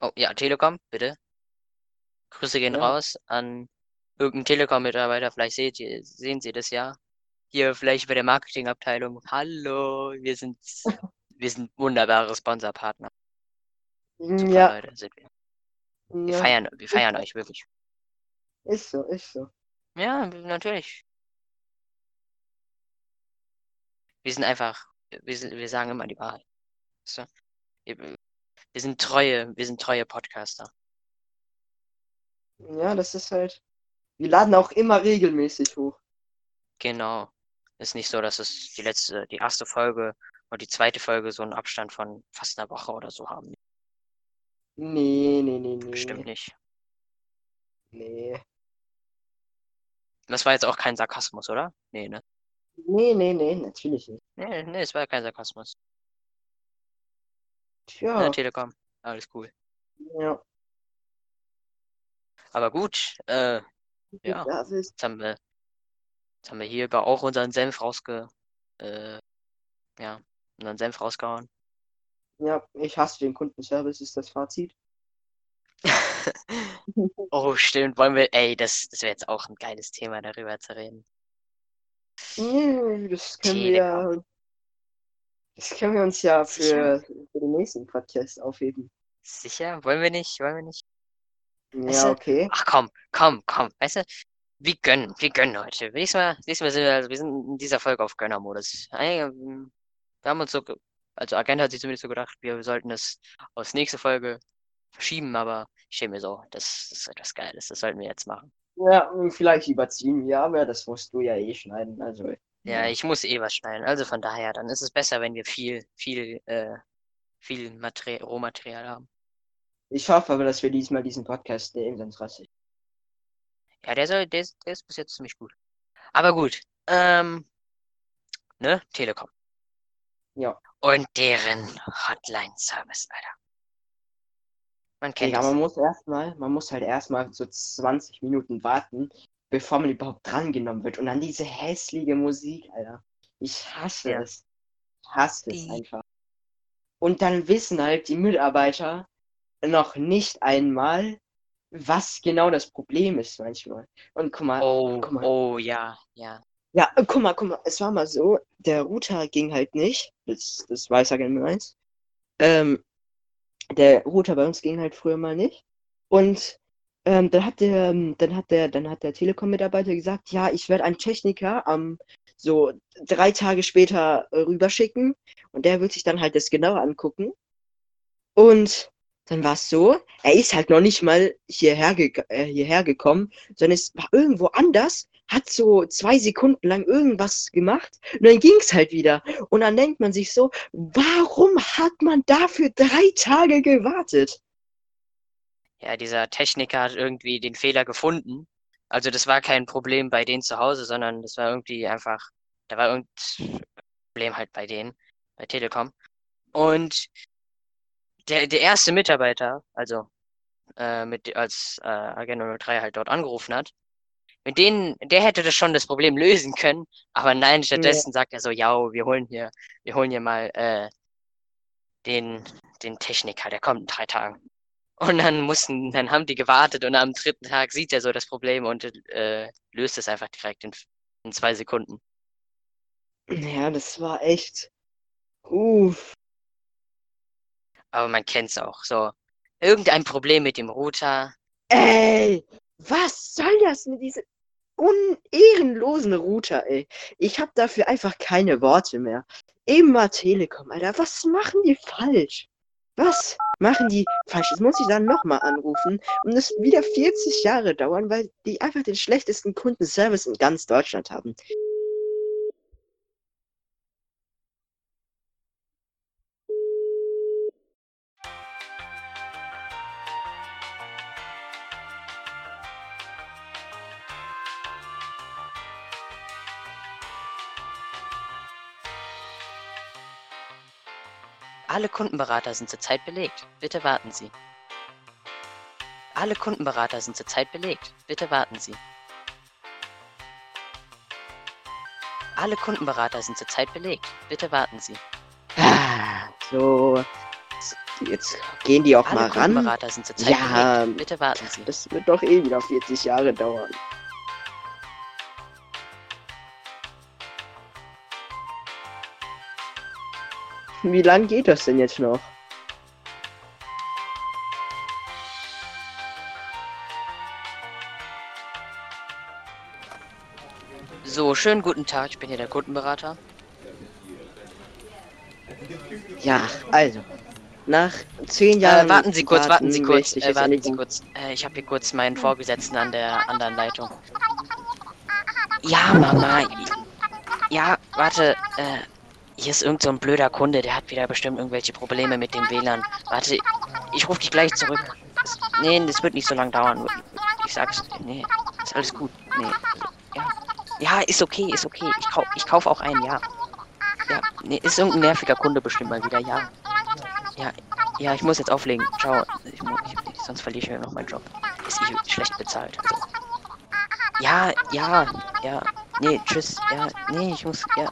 Speaker 1: Oh, ja, Telekom, bitte. Grüße gehen
Speaker 2: Ja.
Speaker 1: raus an irgendeinen Telekom-Mitarbeiter. Vielleicht seht ihr, sehen Sie das ja. Hier vielleicht bei der Marketingabteilung. Hallo, wir sind, wir sind wunderbare Sponsorpartner. Super
Speaker 2: Ja,
Speaker 1: Leute sind wir. Wir
Speaker 2: ja.
Speaker 1: feiern, wir feiern euch wirklich.
Speaker 2: Ist so, ist so.
Speaker 1: Ja, natürlich. Wir sind einfach, wir, sind, wir sagen immer die Wahrheit. Wir, wir sind treue, wir sind treue Podcaster.
Speaker 2: Ja, das ist halt. Wir laden auch immer regelmäßig hoch.
Speaker 1: Genau. Ist nicht so, dass es die letzte, die erste Folge und die zweite Folge so einen Abstand von fast einer Woche oder so haben.
Speaker 2: Nee, nee, nee, nee.
Speaker 1: Bestimmt nicht.
Speaker 2: Nee.
Speaker 1: Das war jetzt auch kein Sarkasmus, oder? Nee, ne?
Speaker 2: Nee, nee, nee, natürlich nicht.
Speaker 1: Nee, nee, es war kein Sarkasmus.
Speaker 2: Tja,
Speaker 1: Ne, Telekom. Alles cool.
Speaker 2: ja.
Speaker 1: Aber gut, äh, Ja. Jetzt haben wir, jetzt haben wir hier über auch unseren Senf rausge, äh, ja, unseren Senf rausgehauen.
Speaker 2: ja, ich hasse den Kundenservice, ist das Fazit.
Speaker 1: Oh, stimmt. Wollen wir, ey, das, das wäre jetzt auch ein geiles Thema, darüber zu reden.
Speaker 2: Das können
Speaker 1: Telekom.
Speaker 2: wir, das können wir uns ja für, für den nächsten Podcast aufheben.
Speaker 1: Sicher? Wollen wir nicht? Wollen wir nicht? Weißt
Speaker 2: Ja,
Speaker 1: du,
Speaker 2: okay.
Speaker 1: Ach komm, komm, komm. Weißt du, wir gönnen, wir gönnen heute. Diesmal, diesmal sind wir, also wir sind in dieser Folge auf Gönnermodus. Ähm, Wir haben uns so, also Agent hat sich zumindest so gedacht, wir sollten es aus nächste Folge verschieben, aber ich stelle mir so, das, das ist etwas Geiles, das sollten wir jetzt machen.
Speaker 2: Ja, vielleicht überziehen wir, aber das musst du ja eh schneiden. Also,
Speaker 1: Ja, ich muss eh was schneiden, also von daher, dann ist es besser, wenn wir viel, viel, äh, viel Materi Rohmaterial haben.
Speaker 2: Ich hoffe aber, dass wir diesmal diesen Podcast nehmen, sonst raste ich.
Speaker 1: Ja, der soll, der ist, der ist bis jetzt ziemlich gut. Aber gut, ähm, ne, Telekom.
Speaker 2: Ja.
Speaker 1: Und deren Hotline-Service, Alter. Man kennt
Speaker 2: Ja,
Speaker 1: das.
Speaker 2: man muss erstmal, man muss halt erstmal so 20 Minuten warten, bevor man überhaupt drangenommen wird. Und dann diese hässliche Musik, Alter. Ich hasse
Speaker 1: Ja.
Speaker 2: es. Ich hasse es
Speaker 1: Die-
Speaker 2: einfach. Und dann wissen halt die Mitarbeiter noch nicht einmal, was genau das Problem ist manchmal. Und guck mal,
Speaker 1: Oh,
Speaker 2: guck mal.
Speaker 1: oh, ja, ja.
Speaker 2: Ja, äh, guck mal, guck mal, es war mal so, der Router ging halt nicht, das, das weiß Agent Nummer 1. Ähm, der Router bei uns ging halt früher mal nicht. Und ähm, dann hat der, ähm, dann hat der, dann hat der Telekom-Mitarbeiter gesagt, ja, ich werde einen Techniker am so drei Tage später äh, rüberschicken und der wird sich dann halt das genauer angucken. Und dann war es so, er ist halt noch nicht mal hierher, ge äh, hierher gekommen, sondern es war irgendwo anders, hat so zwei Sekunden lang irgendwas gemacht und dann ging es halt wieder. Und dann denkt man sich so, warum hat man dafür drei Tage gewartet?
Speaker 1: Ja, dieser Techniker hat irgendwie den Fehler gefunden. Also das war kein Problem bei denen zu Hause, sondern das war irgendwie einfach, da war irgendein Problem halt bei denen, bei Telekom. Und der, der erste Mitarbeiter, also äh, mit, als äh, Agent 03 halt dort angerufen hat, mit denen, der hätte das schon das Problem lösen können, aber nein, stattdessen sagt er so, ja, wir holen hier, wir holen hier mal äh, den, den Techniker, der kommt in drei Tagen. Und dann mussten, dann haben die gewartet und am dritten Tag sieht er so das Problem und äh, löst es einfach direkt in, in zwei Sekunden.
Speaker 2: Ja, das war echt. Uff.
Speaker 1: Aber man kennt's auch. So, irgendein Problem mit dem Router.
Speaker 2: Ey, was soll das mit diesem unehrenlosen Router, ey? Ich hab dafür einfach keine Worte mehr. Immer Telekom, Alter. Was machen die falsch? Was machen die falsch? Jetzt muss ich dann nochmal anrufen und es wieder 40 Jahre dauern, weil die einfach den schlechtesten Kundenservice in ganz Deutschland haben.
Speaker 1: Alle Kundenberater sind zurzeit belegt. Bitte warten Sie. Alle Kundenberater sind zurzeit belegt. Bitte warten Sie. Alle Kundenberater sind zurzeit belegt. Bitte warten Sie.
Speaker 2: Ah, So, jetzt gehen die auch
Speaker 1: Alle
Speaker 2: mal ran.
Speaker 1: Kundenberater sind zurzeit
Speaker 2: Ja,
Speaker 1: belegt. Bitte warten Sie.
Speaker 2: Das wird doch eh wieder 40 Jahre dauern. Wie lang geht das denn jetzt noch?
Speaker 1: So, schönen guten Tag. Ich bin hier der Kundenberater.
Speaker 2: Ja, also. Nach zehn Jahren.
Speaker 1: Äh, warten Sie kurz, warten Sie kurz. Äh, warten Sie kurz. Äh, ich habe hier kurz meinen Vorgesetzten an der anderen Leitung. Ja, Mama. Ja, warte. Äh, hier ist irgend so ein blöder Kunde, der hat wieder bestimmt irgendwelche Probleme mit dem WLAN. Warte, ich rufe dich gleich zurück. Das, nee, das wird nicht so lange dauern. Ich sag's. Nee, ist alles gut. Nee, ja. Ja, ist okay, ist okay. Ich, kau ich kauf auch einen, ja. Ja, nee, ist irgendein nerviger Kunde bestimmt mal wieder, ja. Ja, Ja, ich muss jetzt auflegen. Ciao. Ich, ich, sonst verliere ich mir noch meinen Job. Ist eh schlecht bezahlt. Also. Ja, ja, ja. Nee, tschüss. Ja, nee, ich muss. Ja.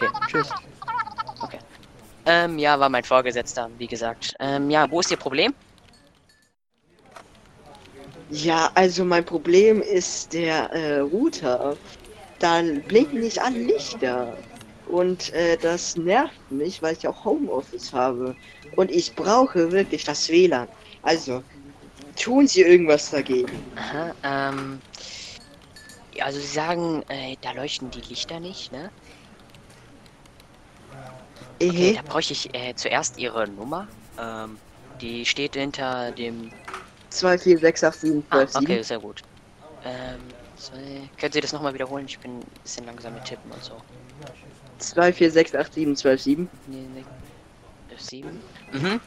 Speaker 1: Okay. Tschüss. Okay. Ähm, ja, war mein Vorgesetzter, wie gesagt. Ähm, ja, wo ist Ihr Problem?
Speaker 2: Ja, also mein Problem ist der äh, Router. Da blinken nicht alle Lichter. Und äh, das nervt mich, weil ich auch Homeoffice habe. Und ich brauche wirklich das WLAN. Also, tun Sie irgendwas dagegen.
Speaker 1: Aha, ähm. Ja, also Sie sagen, äh, da leuchten die Lichter nicht, ne? Okay,
Speaker 2: Ehe.
Speaker 1: da bräuchte ich äh, zuerst Ihre Nummer. Ähm, die steht hinter dem
Speaker 2: 24687
Speaker 1: Ah, okay, sehr gut. Ähm, zwei... Können Sie das nochmal wiederholen? Ich bin ein bisschen langsam mit Tippen und so.
Speaker 2: 24687
Speaker 1: Nee, nee. F7. Mhm.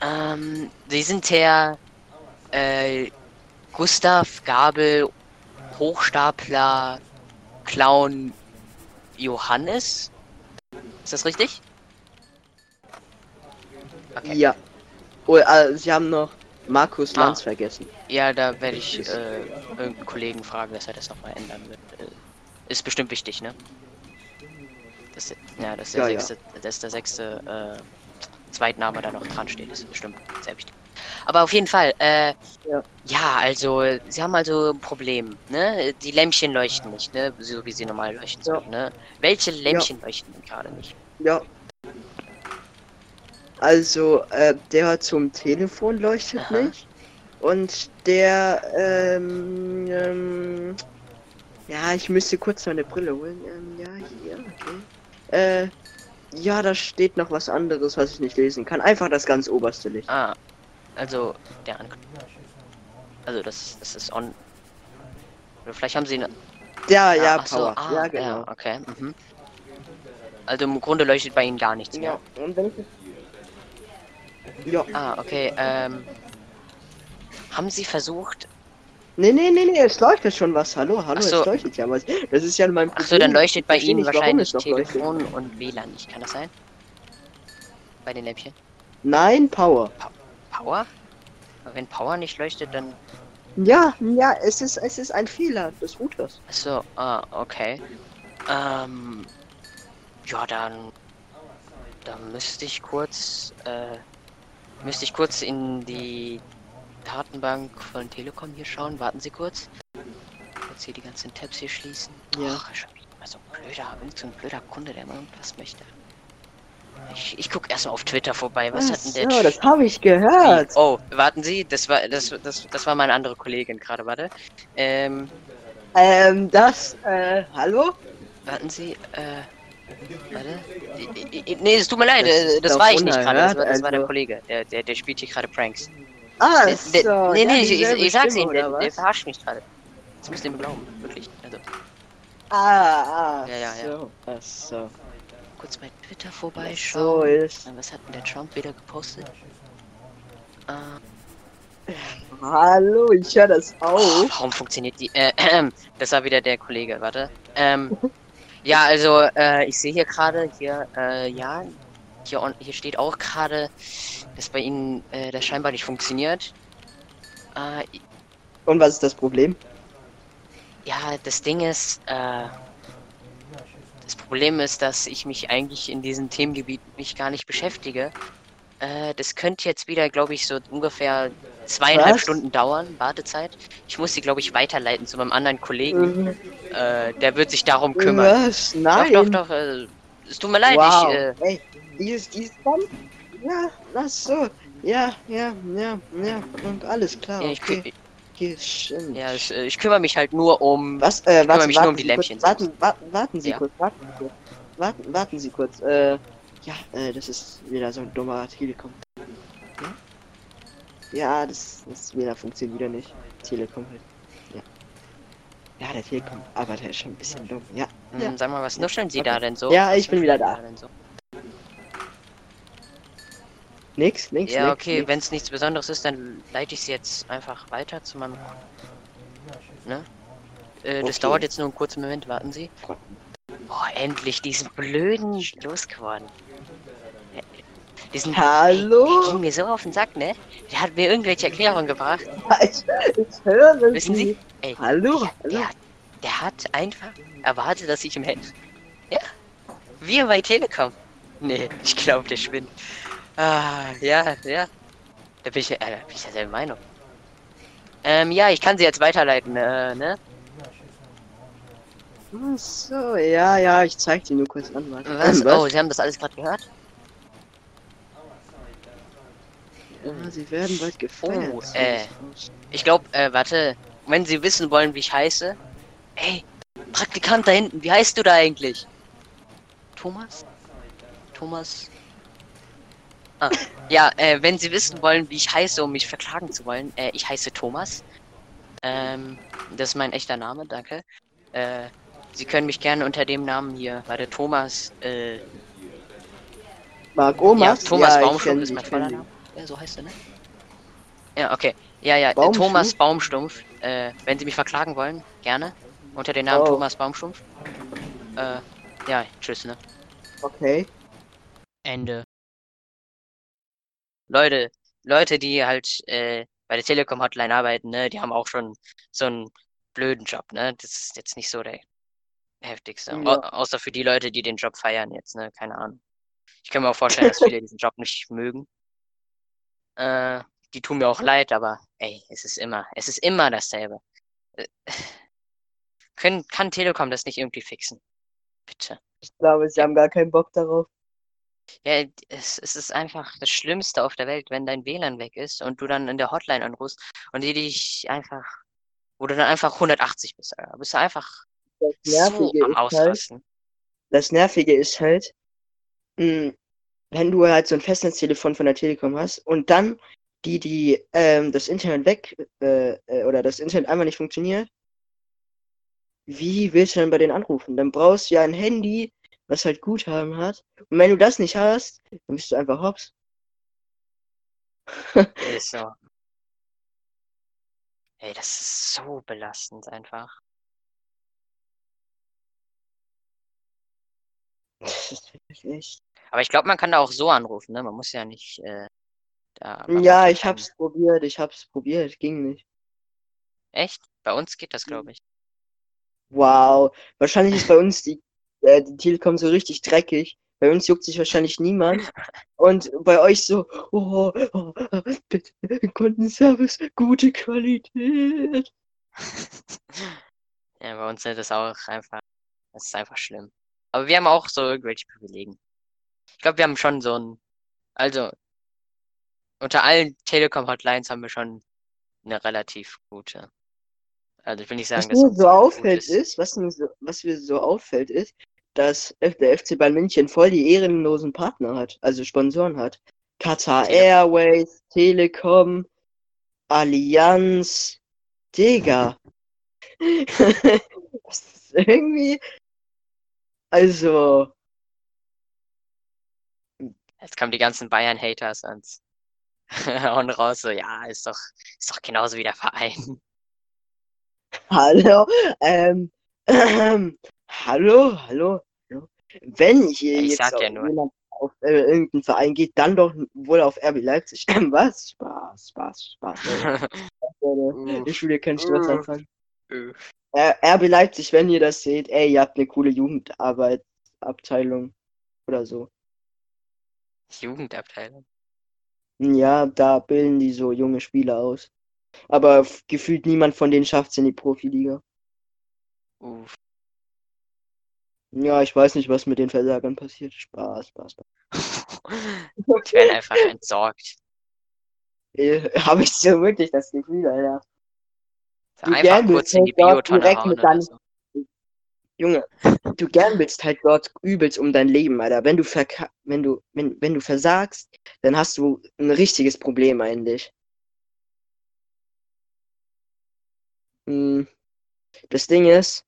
Speaker 1: Ähm, Sie sind Herr äh, Gustav Gabel Hochstapler Clown Johannes? Ist das richtig? Okay.
Speaker 2: Ja. Oh, äh, Sie haben noch Markus
Speaker 1: Ah.
Speaker 2: Lanz vergessen.
Speaker 1: Ja, da werde ich äh, irgendeinen Kollegen fragen, dass er das nochmal ändern wird. Äh, ist bestimmt wichtig, ne? Das, ja, dass der
Speaker 2: Ja, ja.
Speaker 1: sechste, dass der sechste äh, Zweitname da noch dran steht, ist bestimmt sehr wichtig. Aber auf jeden Fall, äh,
Speaker 2: Ja.
Speaker 1: ja, also, sie haben also ein Problem, ne? Die Lämpchen leuchten nicht, ne? So wie sie normal leuchten
Speaker 2: Ja.
Speaker 1: sollen, ne? Welche Lämpchen leuchten gerade nicht?
Speaker 2: Ja. Also, äh, der zum Telefon leuchtet
Speaker 1: Aha.
Speaker 2: nicht. Und der, ähm, ähm, ja, ich müsste kurz meine Brille holen. Ähm, ja, hier, okay. Äh, ja, da steht noch was anderes, was ich nicht lesen kann. Einfach das ganz oberste Licht.
Speaker 1: Ah, also, der An Also, das, das ist on. Oder vielleicht haben sie eine.
Speaker 2: Ja, ja,
Speaker 1: ach so,
Speaker 2: Power.
Speaker 1: ah,
Speaker 2: ja, genau.
Speaker 1: okay. Mhm. Also im Grunde leuchtet bei Ihnen gar nichts mehr.
Speaker 2: Ja, und wenn ich Ja.
Speaker 1: Ah, okay. Ähm, haben Sie versucht?
Speaker 2: Nee, nee, nee, nee, es leuchtet schon was. Hallo, hallo,
Speaker 1: so.
Speaker 2: es leuchtet ja was. Das ist ja mein
Speaker 1: Ach
Speaker 2: Problem.
Speaker 1: so, dann leuchtet bei Ihnen wahrscheinlich
Speaker 2: noch leuchtet.
Speaker 1: Telefon und WLAN nicht. Kann das sein? Bei den Lämpchen?
Speaker 2: Nein, Power.
Speaker 1: Power? Aber wenn Power nicht leuchtet, dann.
Speaker 2: Ja, ja, es ist, es ist ein Fehler des Routers.
Speaker 1: Ach so, ah, okay. Ähm, ja, dann. Dann müsste ich kurz. Äh, müsste ich kurz in die Datenbank von Telekom hier schauen. Warten Sie kurz. Kurz hier die ganzen Tabs hier schließen.
Speaker 2: Ja.
Speaker 1: Ach, schon wieder so ein blöder, irgend so ein blöder Kunde, der mal irgendwas möchte. Ich, ich guck erstmal auf Twitter vorbei. Was hat denn der
Speaker 2: so, das habe ich gehört.
Speaker 1: Oh, warten Sie, das war das, das, das war meine andere Kollegin gerade, warte. Ähm,
Speaker 2: Ähm, das, äh, hallo?
Speaker 1: warten Sie, äh, warte. Nee, es tut mir leid,
Speaker 2: Das
Speaker 1: äh,
Speaker 2: ist
Speaker 1: das war ich nicht gerade, das, war- das war der
Speaker 2: also.
Speaker 1: Kollege, der, der, der spielt hier gerade Pranks.
Speaker 2: Ah,
Speaker 1: Der-
Speaker 2: so,
Speaker 1: der, nee,
Speaker 2: ja,
Speaker 1: nee, ich, ich, ich sag's Ihnen, der, der verarscht mich gerade. Das müsst ihr mir glauben, wirklich. Also,
Speaker 2: Ah, ah,
Speaker 1: Ja, ja, ja.
Speaker 2: so, ach so.
Speaker 1: kurz bei Twitter
Speaker 2: So
Speaker 1: vorbeischauen.
Speaker 2: ist.
Speaker 1: Äh, Was hat denn der Trump wieder gepostet? Äh,
Speaker 2: Hallo, ich höre das
Speaker 1: Oh,
Speaker 2: auch.
Speaker 1: warum funktioniert die? Äh, ähm, das war wieder der Kollege, warte. Ähm, ja, also äh, ich sehe hier gerade, hier, äh, ja, hier, on, hier steht auch gerade, dass bei Ihnen äh, das scheinbar nicht funktioniert. Äh,
Speaker 2: Und was ist das Problem?
Speaker 1: ja, das Ding ist, äh, das Problem ist, dass ich mich eigentlich in diesem Themengebiet mich gar nicht beschäftige. Äh, das könnte jetzt wieder, glaube ich, so ungefähr zweieinhalb
Speaker 2: Was?
Speaker 1: Stunden dauern, Wartezeit. Ich muss sie, glaube ich, weiterleiten zu meinem anderen Kollegen.
Speaker 2: Ähm,
Speaker 1: Äh, der wird sich darum kümmern.
Speaker 2: Was? Nein.
Speaker 1: Doch, doch, doch. Äh, es tut mir leid,
Speaker 2: wow.
Speaker 1: ich. Äh,
Speaker 2: Ey, dieses, dieses Band? Ja, ach so. Ja, ja, ja, ja. Und alles klar.
Speaker 1: ja, ich,
Speaker 2: okay. stimmt.
Speaker 1: ja, ich, äh, ich kümmere mich halt nur um.
Speaker 2: Was? Äh,
Speaker 1: kümmere
Speaker 2: warten,
Speaker 1: mich nur um die
Speaker 2: Sie
Speaker 1: Lämpchen
Speaker 2: Kurz, warten, warten, warten Sie
Speaker 1: Ja.
Speaker 2: kurz, warten Sie kurz. Warten, warten Sie kurz. Äh, ja, äh, das ist wieder so ein dummer Telekom. Ja? Ja, das, das wieder funktioniert wieder nicht. Telekom halt. Ja. Ja, der Telekom, aber der ist schon ein bisschen dumm. Ja.
Speaker 1: Hm,
Speaker 2: Ja.
Speaker 1: Sag mal, was nuscheln Sie
Speaker 2: Okay.
Speaker 1: da denn so?
Speaker 2: Ja,
Speaker 1: Was
Speaker 2: ich bin wieder da.
Speaker 1: Denn so?
Speaker 2: Nix, nix,
Speaker 1: Ja,
Speaker 2: nix.
Speaker 1: okay, wenn es nichts Besonderes ist, dann leite ich sie jetzt einfach weiter zu meinem. Ne? Äh, das
Speaker 2: Okay.
Speaker 1: dauert jetzt nur einen kurzen Moment, warten Sie. Oh, endlich diesen blöden losgeworden. Die sind,
Speaker 2: Hallo?
Speaker 1: Der ging mir so auf den Sack, ne? Der hat mir irgendwelche Erklärungen gebracht.
Speaker 2: Ich, ich höre
Speaker 1: Wissen Sie? Ey,
Speaker 2: Hallo?
Speaker 1: der,
Speaker 2: Hallo?
Speaker 1: der, hat- der hat einfach erwartet, dass ich ihm helfe. Ja. Wir bei Telekom. Nee, ich glaube, der spinnt. Ah, ja, ja. Da bin ich, äh, bin ich derselben Meinung. Ähm, ja, ich kann sie jetzt weiterleiten, äh, ne?
Speaker 2: Ach so, ja, ja, ich zeig dir nur kurz an. Warte.
Speaker 1: Was? Oh, Sie haben das alles gerade gehört?
Speaker 2: Ja, sie werden bald gefeuert.
Speaker 1: Oh, äh. Ich glaube, äh, warte. Wenn Sie wissen wollen, wie ich heiße. Hey, Praktikant da hinten, wie heißt du da eigentlich? Thomas? Thomas? Ah, ja, äh, wenn Sie wissen wollen, wie ich heiße, um mich verklagen zu wollen, äh, ich heiße Thomas. Ähm, das ist mein echter Name, danke. Äh, Sie können mich gerne unter dem Namen hier, warte, Thomas, äh,
Speaker 2: Marc Omas?
Speaker 1: ja, Thomas
Speaker 2: ja, kenn-
Speaker 1: ist mein voller Name. Ja, so heißt er, ne? Ja, okay. Ja, ja, äh,
Speaker 2: Baumstumpf?
Speaker 1: Thomas Baumstumpf. Äh, wenn Sie mich verklagen wollen, gerne. Unter dem Namen
Speaker 2: Oh.
Speaker 1: Thomas Baumstumpf. Äh, ja, tschüss, ne?
Speaker 2: Okay.
Speaker 1: Ende. Leute, Leute, die halt äh, bei der Telekom Hotline arbeiten, ne, die haben auch schon so einen blöden Job, ne? Das ist jetzt nicht so der heftigste.
Speaker 2: Ja.
Speaker 1: Au außer für die Leute, die den Job feiern jetzt, ne? Keine Ahnung. Ich kann mir auch vorstellen, dass viele diesen Job nicht mögen. Äh, die tun mir auch leid, aber ey, es ist immer, es ist immer dasselbe. Äh, können, kann Telekom das nicht irgendwie fixen? Bitte.
Speaker 2: Ich glaube, sie haben gar keinen Bock darauf.
Speaker 1: Ja, es, es ist einfach das Schlimmste auf der Welt, wenn dein WLAN weg ist und du dann in der Hotline anrufst und die dich einfach, wo du dann einfach 180 bist, Alter. Bist du einfach
Speaker 2: Das
Speaker 1: so
Speaker 2: Nervige
Speaker 1: am
Speaker 2: ist halt,
Speaker 1: Ausrasten.
Speaker 2: das Nervige ist halt, mh, wenn du halt so ein Festnetztelefon von der Telekom hast und dann die, die ähm, das Internet weg äh, äh, oder das Internet einfach nicht funktioniert, wie willst du dann bei denen anrufen? Dann brauchst du ja ein Handy, was halt Guthaben hat. Und wenn du das nicht hast, dann bist du einfach hops.
Speaker 1: Ist so. Ey, das ist so belastend einfach.
Speaker 2: Das ist wirklich echt.
Speaker 1: Aber ich glaube, man kann da auch so anrufen, ne? Man muss ja nicht äh, da.
Speaker 2: Ja, ich hab's probiert, ich hab's probiert, ging nicht.
Speaker 1: Echt? Bei uns geht das, glaube ich.
Speaker 2: Wow, wahrscheinlich ist bei uns die, äh, die Telekom so richtig dreckig. Bei uns juckt sich wahrscheinlich niemand. Und bei euch so, oh, oh, bitte, Kundenservice, gute Qualität.
Speaker 1: Ja, bei uns ist das auch einfach, das ist einfach schlimm. Aber wir haben auch so irgendwelche Privilegien. Ich glaube, wir haben schon so ein, also unter allen Telekom-Hotlines haben wir schon eine relativ gute. Also ich will nicht sagen,
Speaker 2: Was
Speaker 1: dass
Speaker 2: mir so auffällt
Speaker 1: ist.
Speaker 2: was mir so, was mir so auffällt ist, dass der FC Bayern München voll die ehrenlosen Partner hat, also Sponsoren hat. Qatar
Speaker 1: Telekom.
Speaker 2: Airways, Telekom, Allianz, Digga. das ist irgendwie, also,
Speaker 1: Jetzt kommen die ganzen Bayern-Haters und hauen raus, so, ja, ist doch, ist doch genauso wie der Verein.
Speaker 2: hallo, ähm, hallo, hallo, hallo. Wenn hier
Speaker 1: ich
Speaker 2: jetzt
Speaker 1: ja
Speaker 2: jemand auf äh, irgendeinen Verein geht, dann doch wohl auf RB Leipzig. Was? Spaß, Spaß, Spaß. Leute, Ich will hier keinen Sturz anfangen. R RB Leipzig, wenn ihr das seht, ey, ihr habt eine coole Jugendarbeitsabteilung oder so.
Speaker 1: Jugendabteilung.
Speaker 2: Ja, da bilden die so junge Spieler aus. Aber gefühlt niemand von denen schafft es in die Profiliga.
Speaker 1: Uff.
Speaker 2: Ja, ich weiß nicht, was mit den Versagern passiert. Spaß, Spaß, Spaß.
Speaker 1: Die werden einfach entsorgt.
Speaker 2: Äh, Habe ich so wirklich das Gefühl, Alter. Du
Speaker 1: einfach kurz in die Biotonne
Speaker 2: direkt
Speaker 1: hauen
Speaker 2: mit
Speaker 1: so.
Speaker 2: Junge, du gamblest halt dort übelst um dein Leben, Alter. Wenn du verka wenn du, wenn, wenn du versagst, dann hast du ein richtiges Problem eigentlich. Hm, Das Ding ist,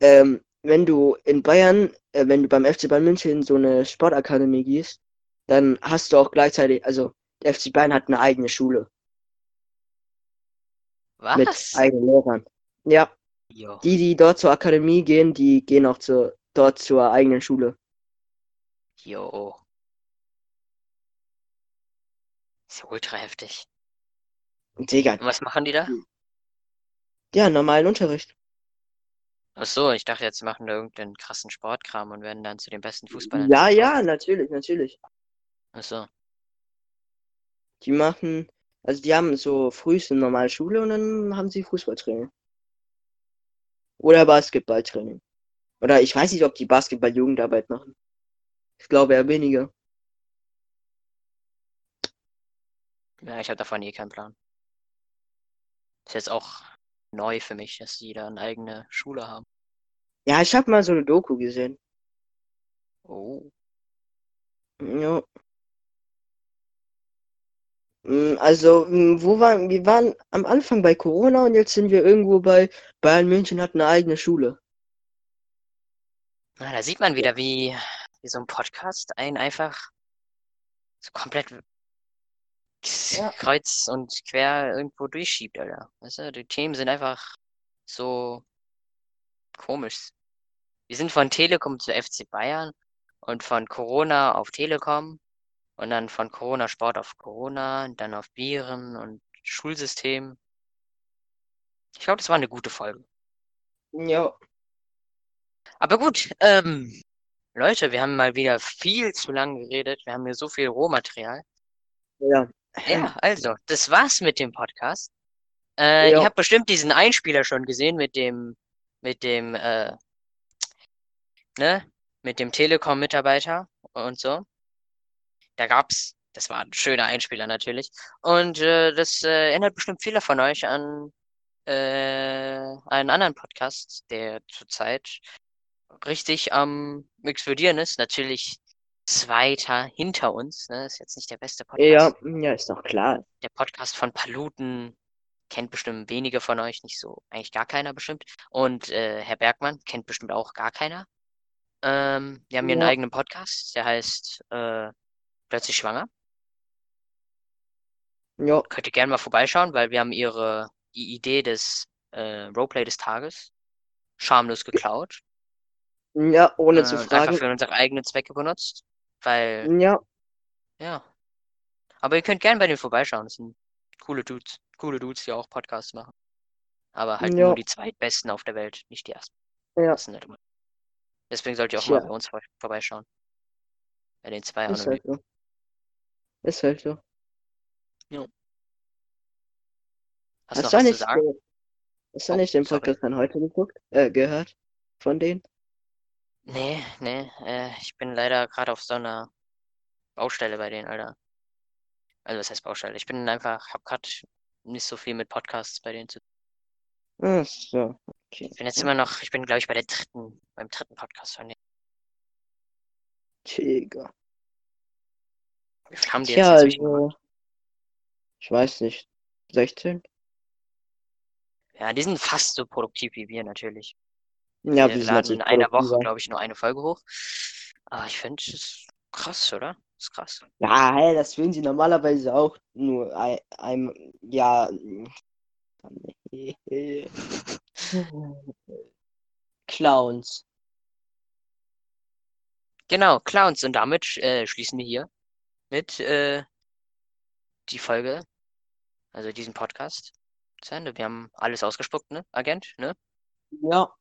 Speaker 2: ähm, wenn du in Bayern, äh, wenn du beim FC Bayern München in so eine Sportakademie gehst, dann hast du auch gleichzeitig, also der FC Bayern hat eine eigene Schule mit
Speaker 1: Was?
Speaker 2: eigenen Lehrern. Ja,
Speaker 1: Jo.
Speaker 2: die, die dort zur Akademie gehen, die gehen auch zur, dort zur eigenen Schule.
Speaker 1: Jo. Ist ja ultra heftig.
Speaker 2: Digga,
Speaker 1: Und was machen die da?
Speaker 2: ja, normalen Unterricht.
Speaker 1: Ach so, ich dachte jetzt, sie machen da irgendeinen krassen Sportkram und werden dann zu den besten Fußballern.
Speaker 2: Ja, ja, natürlich, natürlich.
Speaker 1: Ach so.
Speaker 2: Die machen, also die haben so frühst eine normale Schule und dann haben sie Fußballtraining. Oder Basketballtraining. Oder ich weiß nicht, ob die Basketball-Jugendarbeit machen. Ich glaube eher weniger.
Speaker 1: Ja, ich habe davon eh keinen Plan. Ist jetzt auch neu für mich, dass die da eine eigene Schule haben.
Speaker 2: Ja, ich habe mal so eine Doku gesehen.
Speaker 1: Oh.
Speaker 2: Ja. Mm, Also, mm, wo waren, wir waren am Anfang bei Corona und jetzt sind wir irgendwo bei Bayern München hat eine eigene Schule.
Speaker 1: Na, da sieht man wieder, wie, wie so ein Podcast einen einfach so komplett
Speaker 2: Ja.
Speaker 1: kreuz und quer irgendwo durchschiebt, Alter. Weißt du, die Themen sind einfach so komisch. Wir sind von Telekom zu FC Bayern und von Corona auf Telekom und dann von Corona Sport auf Corona und dann auf Viren und Schulsystem. Ich glaube, das war eine gute Folge.
Speaker 2: Ja.
Speaker 1: Aber gut, ähm, Leute, wir haben mal wieder viel zu lange geredet. Wir haben hier so viel Rohmaterial.
Speaker 2: Ja.
Speaker 1: Ja, also, das war's mit dem Podcast. Äh,
Speaker 2: Ja.
Speaker 1: ihr habt bestimmt diesen Einspieler schon gesehen mit dem, mit dem, äh, ne, mit dem Telekom-Mitarbeiter und so. Da gab's, das war ein schöner Einspieler natürlich. Und äh, das äh, erinnert bestimmt viele von euch an äh, einen anderen Podcast, der zurzeit richtig am explodieren ist. Natürlich zweiter hinter uns. Ne? Ist jetzt nicht der beste Podcast.
Speaker 2: Ja, ja, ist doch klar.
Speaker 1: Der Podcast von Paluten kennt bestimmt wenige von euch, nicht so, eigentlich gar keiner bestimmt. Und äh, Herr Bergmann kennt bestimmt auch gar keiner. Ähm, wir haben hier einen
Speaker 2: Ja.
Speaker 1: eigenen Podcast, der heißt äh, Plötzlich schwanger.
Speaker 2: Ja,
Speaker 1: Könnt ihr gerne mal vorbeischauen, weil wir haben ihre die Idee des äh, Roleplay des Tages schamlos geklaut
Speaker 2: ja, ohne
Speaker 1: äh,
Speaker 2: zu
Speaker 1: und einfach
Speaker 2: fragen.
Speaker 1: für unsere eigenen Zwecke benutzt. Weil,
Speaker 2: Ja,
Speaker 1: ja. Aber ihr könnt gerne bei denen vorbeischauen. Das sind coole Dudes. Coole Dudes, die auch Podcasts machen. Aber halt
Speaker 2: Ja.
Speaker 1: nur die zweitbesten auf der Welt, nicht die ersten.
Speaker 2: ja,
Speaker 1: Das sind nicht immer. Deswegen sollt ihr auch
Speaker 2: Tja.
Speaker 1: mal bei uns vor vorbeischauen. Bei den zwei Anonymen.
Speaker 2: halt so. Ist halt so.
Speaker 1: Hast du noch
Speaker 2: Hast du nicht,
Speaker 1: sagen?
Speaker 2: hast du
Speaker 1: Oh,
Speaker 2: nicht den
Speaker 1: sorry.
Speaker 2: Podcast von heute geguckt, äh, gehört? Von denen?
Speaker 1: Nee, nee, äh, ich bin leider gerade auf so einer Baustelle bei denen, Alter. Also was heißt Baustelle? Ich bin einfach, hab grad nicht so viel mit Podcasts bei denen zu tun.
Speaker 2: Ach so, okay.
Speaker 1: Ich bin jetzt immer noch, ich bin glaube ich bei der dritten, beim dritten Podcast von denen.
Speaker 2: Digga.
Speaker 1: Wie viel haben die
Speaker 2: Tja,
Speaker 1: jetzt
Speaker 2: also, ich weiß nicht. 16?
Speaker 1: Ja, die sind fast so produktiv wie wir natürlich.
Speaker 2: Ja,
Speaker 1: wir laden in einer Woche, glaube ich, nur eine Folge hoch. Aber ich finde, das ist krass, oder? Das ist krass.
Speaker 2: Ja, hey, das würden sie normalerweise auch nur ein, ein ja. Clowns.
Speaker 1: Genau, Clowns. Und damit äh, schließen wir hier mit äh, die Folge, also diesen Podcast zu Ende. Wir haben alles ausgespuckt, ne, Agent, ne?
Speaker 2: Ja,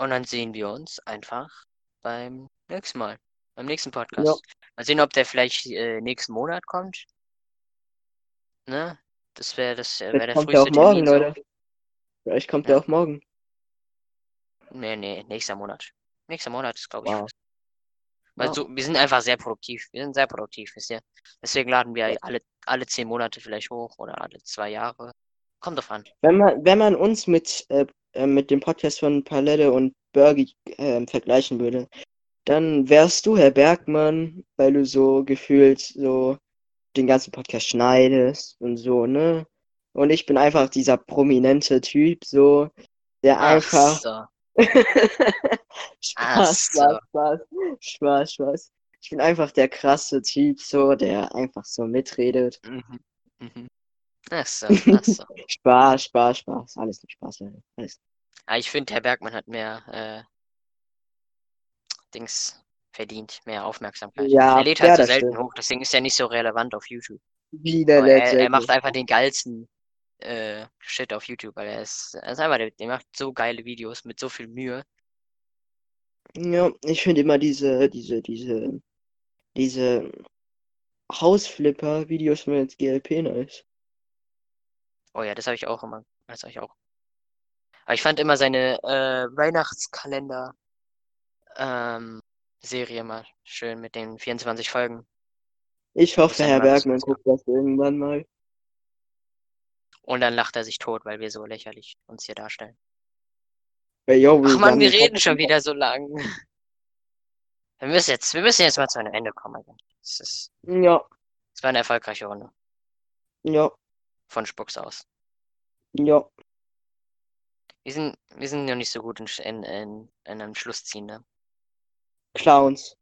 Speaker 1: Und dann sehen wir uns einfach beim nächsten Mal, beim nächsten Podcast. Mal sehen, ob der vielleicht äh, nächsten Monat kommt. Ne? Das wäre das wär
Speaker 2: vielleicht
Speaker 1: der
Speaker 2: kommt der
Speaker 1: früheste
Speaker 2: auch morgen,
Speaker 1: Termin.
Speaker 2: Leute. Vielleicht kommt
Speaker 1: Ja.
Speaker 2: der auch morgen.
Speaker 1: Nee, nee, nächster Monat. Nächster Monat ist, glaube ich.
Speaker 2: Wow.
Speaker 1: Weil
Speaker 2: Wow.
Speaker 1: so, wir sind einfach sehr produktiv. Wir sind sehr produktiv, wisst ihr. Deswegen laden wir alle, alle zehn Monate vielleicht hoch oder alle zwei Jahre. Kommt drauf an.
Speaker 2: Wenn man, wenn man uns mit, äh, äh, mit dem Podcast von Palette und Bergi äh, vergleichen würde, dann wärst du Herr Bergmann, weil du so gefühlt so den ganzen Podcast schneidest und so, ne? Und ich bin einfach dieser prominente Typ, so, der
Speaker 1: Ach
Speaker 2: einfach.
Speaker 1: so.
Speaker 2: Spaß, Spaß, Spaß, Spaß, Spaß. Ich bin einfach der krasse Typ, so, der einfach so mitredet.
Speaker 1: Mhm. Mhm. Ach so, ach so.
Speaker 2: Spaß, Spaß, Spaß. Alles nicht Spaß, Leute. Alles.
Speaker 1: Ah, ich finde, Herr Bergmann hat mehr äh, Dings, verdient mehr Aufmerksamkeit.
Speaker 2: Ja,
Speaker 1: er lädt halt
Speaker 2: ja,
Speaker 1: so selten
Speaker 2: stimmt.
Speaker 1: hoch, deswegen ist er nicht so relevant auf YouTube.
Speaker 2: Wie der
Speaker 1: er,
Speaker 2: letzte.
Speaker 1: er macht einfach den geilsten äh, Shit auf YouTube, weil er ist, er ist einfach, der, der macht so geile Videos mit so viel Mühe.
Speaker 2: Ja, ich finde immer diese, diese, diese, diese Hausflipper-Videos mit GLP nice.
Speaker 1: Oh ja, das habe ich auch immer. Das habe ich auch. Aber ich fand immer seine äh, Weihnachtskalender ähm, Serie mal schön mit den 24 Folgen.
Speaker 2: Ich hoffe, Herr Bergmann guckt das irgendwann mal.
Speaker 1: Und dann lacht er sich tot, weil wir so lächerlich uns hier darstellen.
Speaker 2: Yo,
Speaker 1: Ach man, wir
Speaker 2: den
Speaker 1: reden schon wieder so lang. Wir müssen jetzt, wir müssen jetzt mal zu einem Ende kommen. Das, ist,
Speaker 2: Ja,
Speaker 1: das war eine erfolgreiche Runde
Speaker 2: ja,
Speaker 1: von Spucks aus.
Speaker 2: ja.
Speaker 1: Wir sind, wir sind noch nicht so gut in, in, in, in einem Schlussziehen, ne?
Speaker 2: Clowns.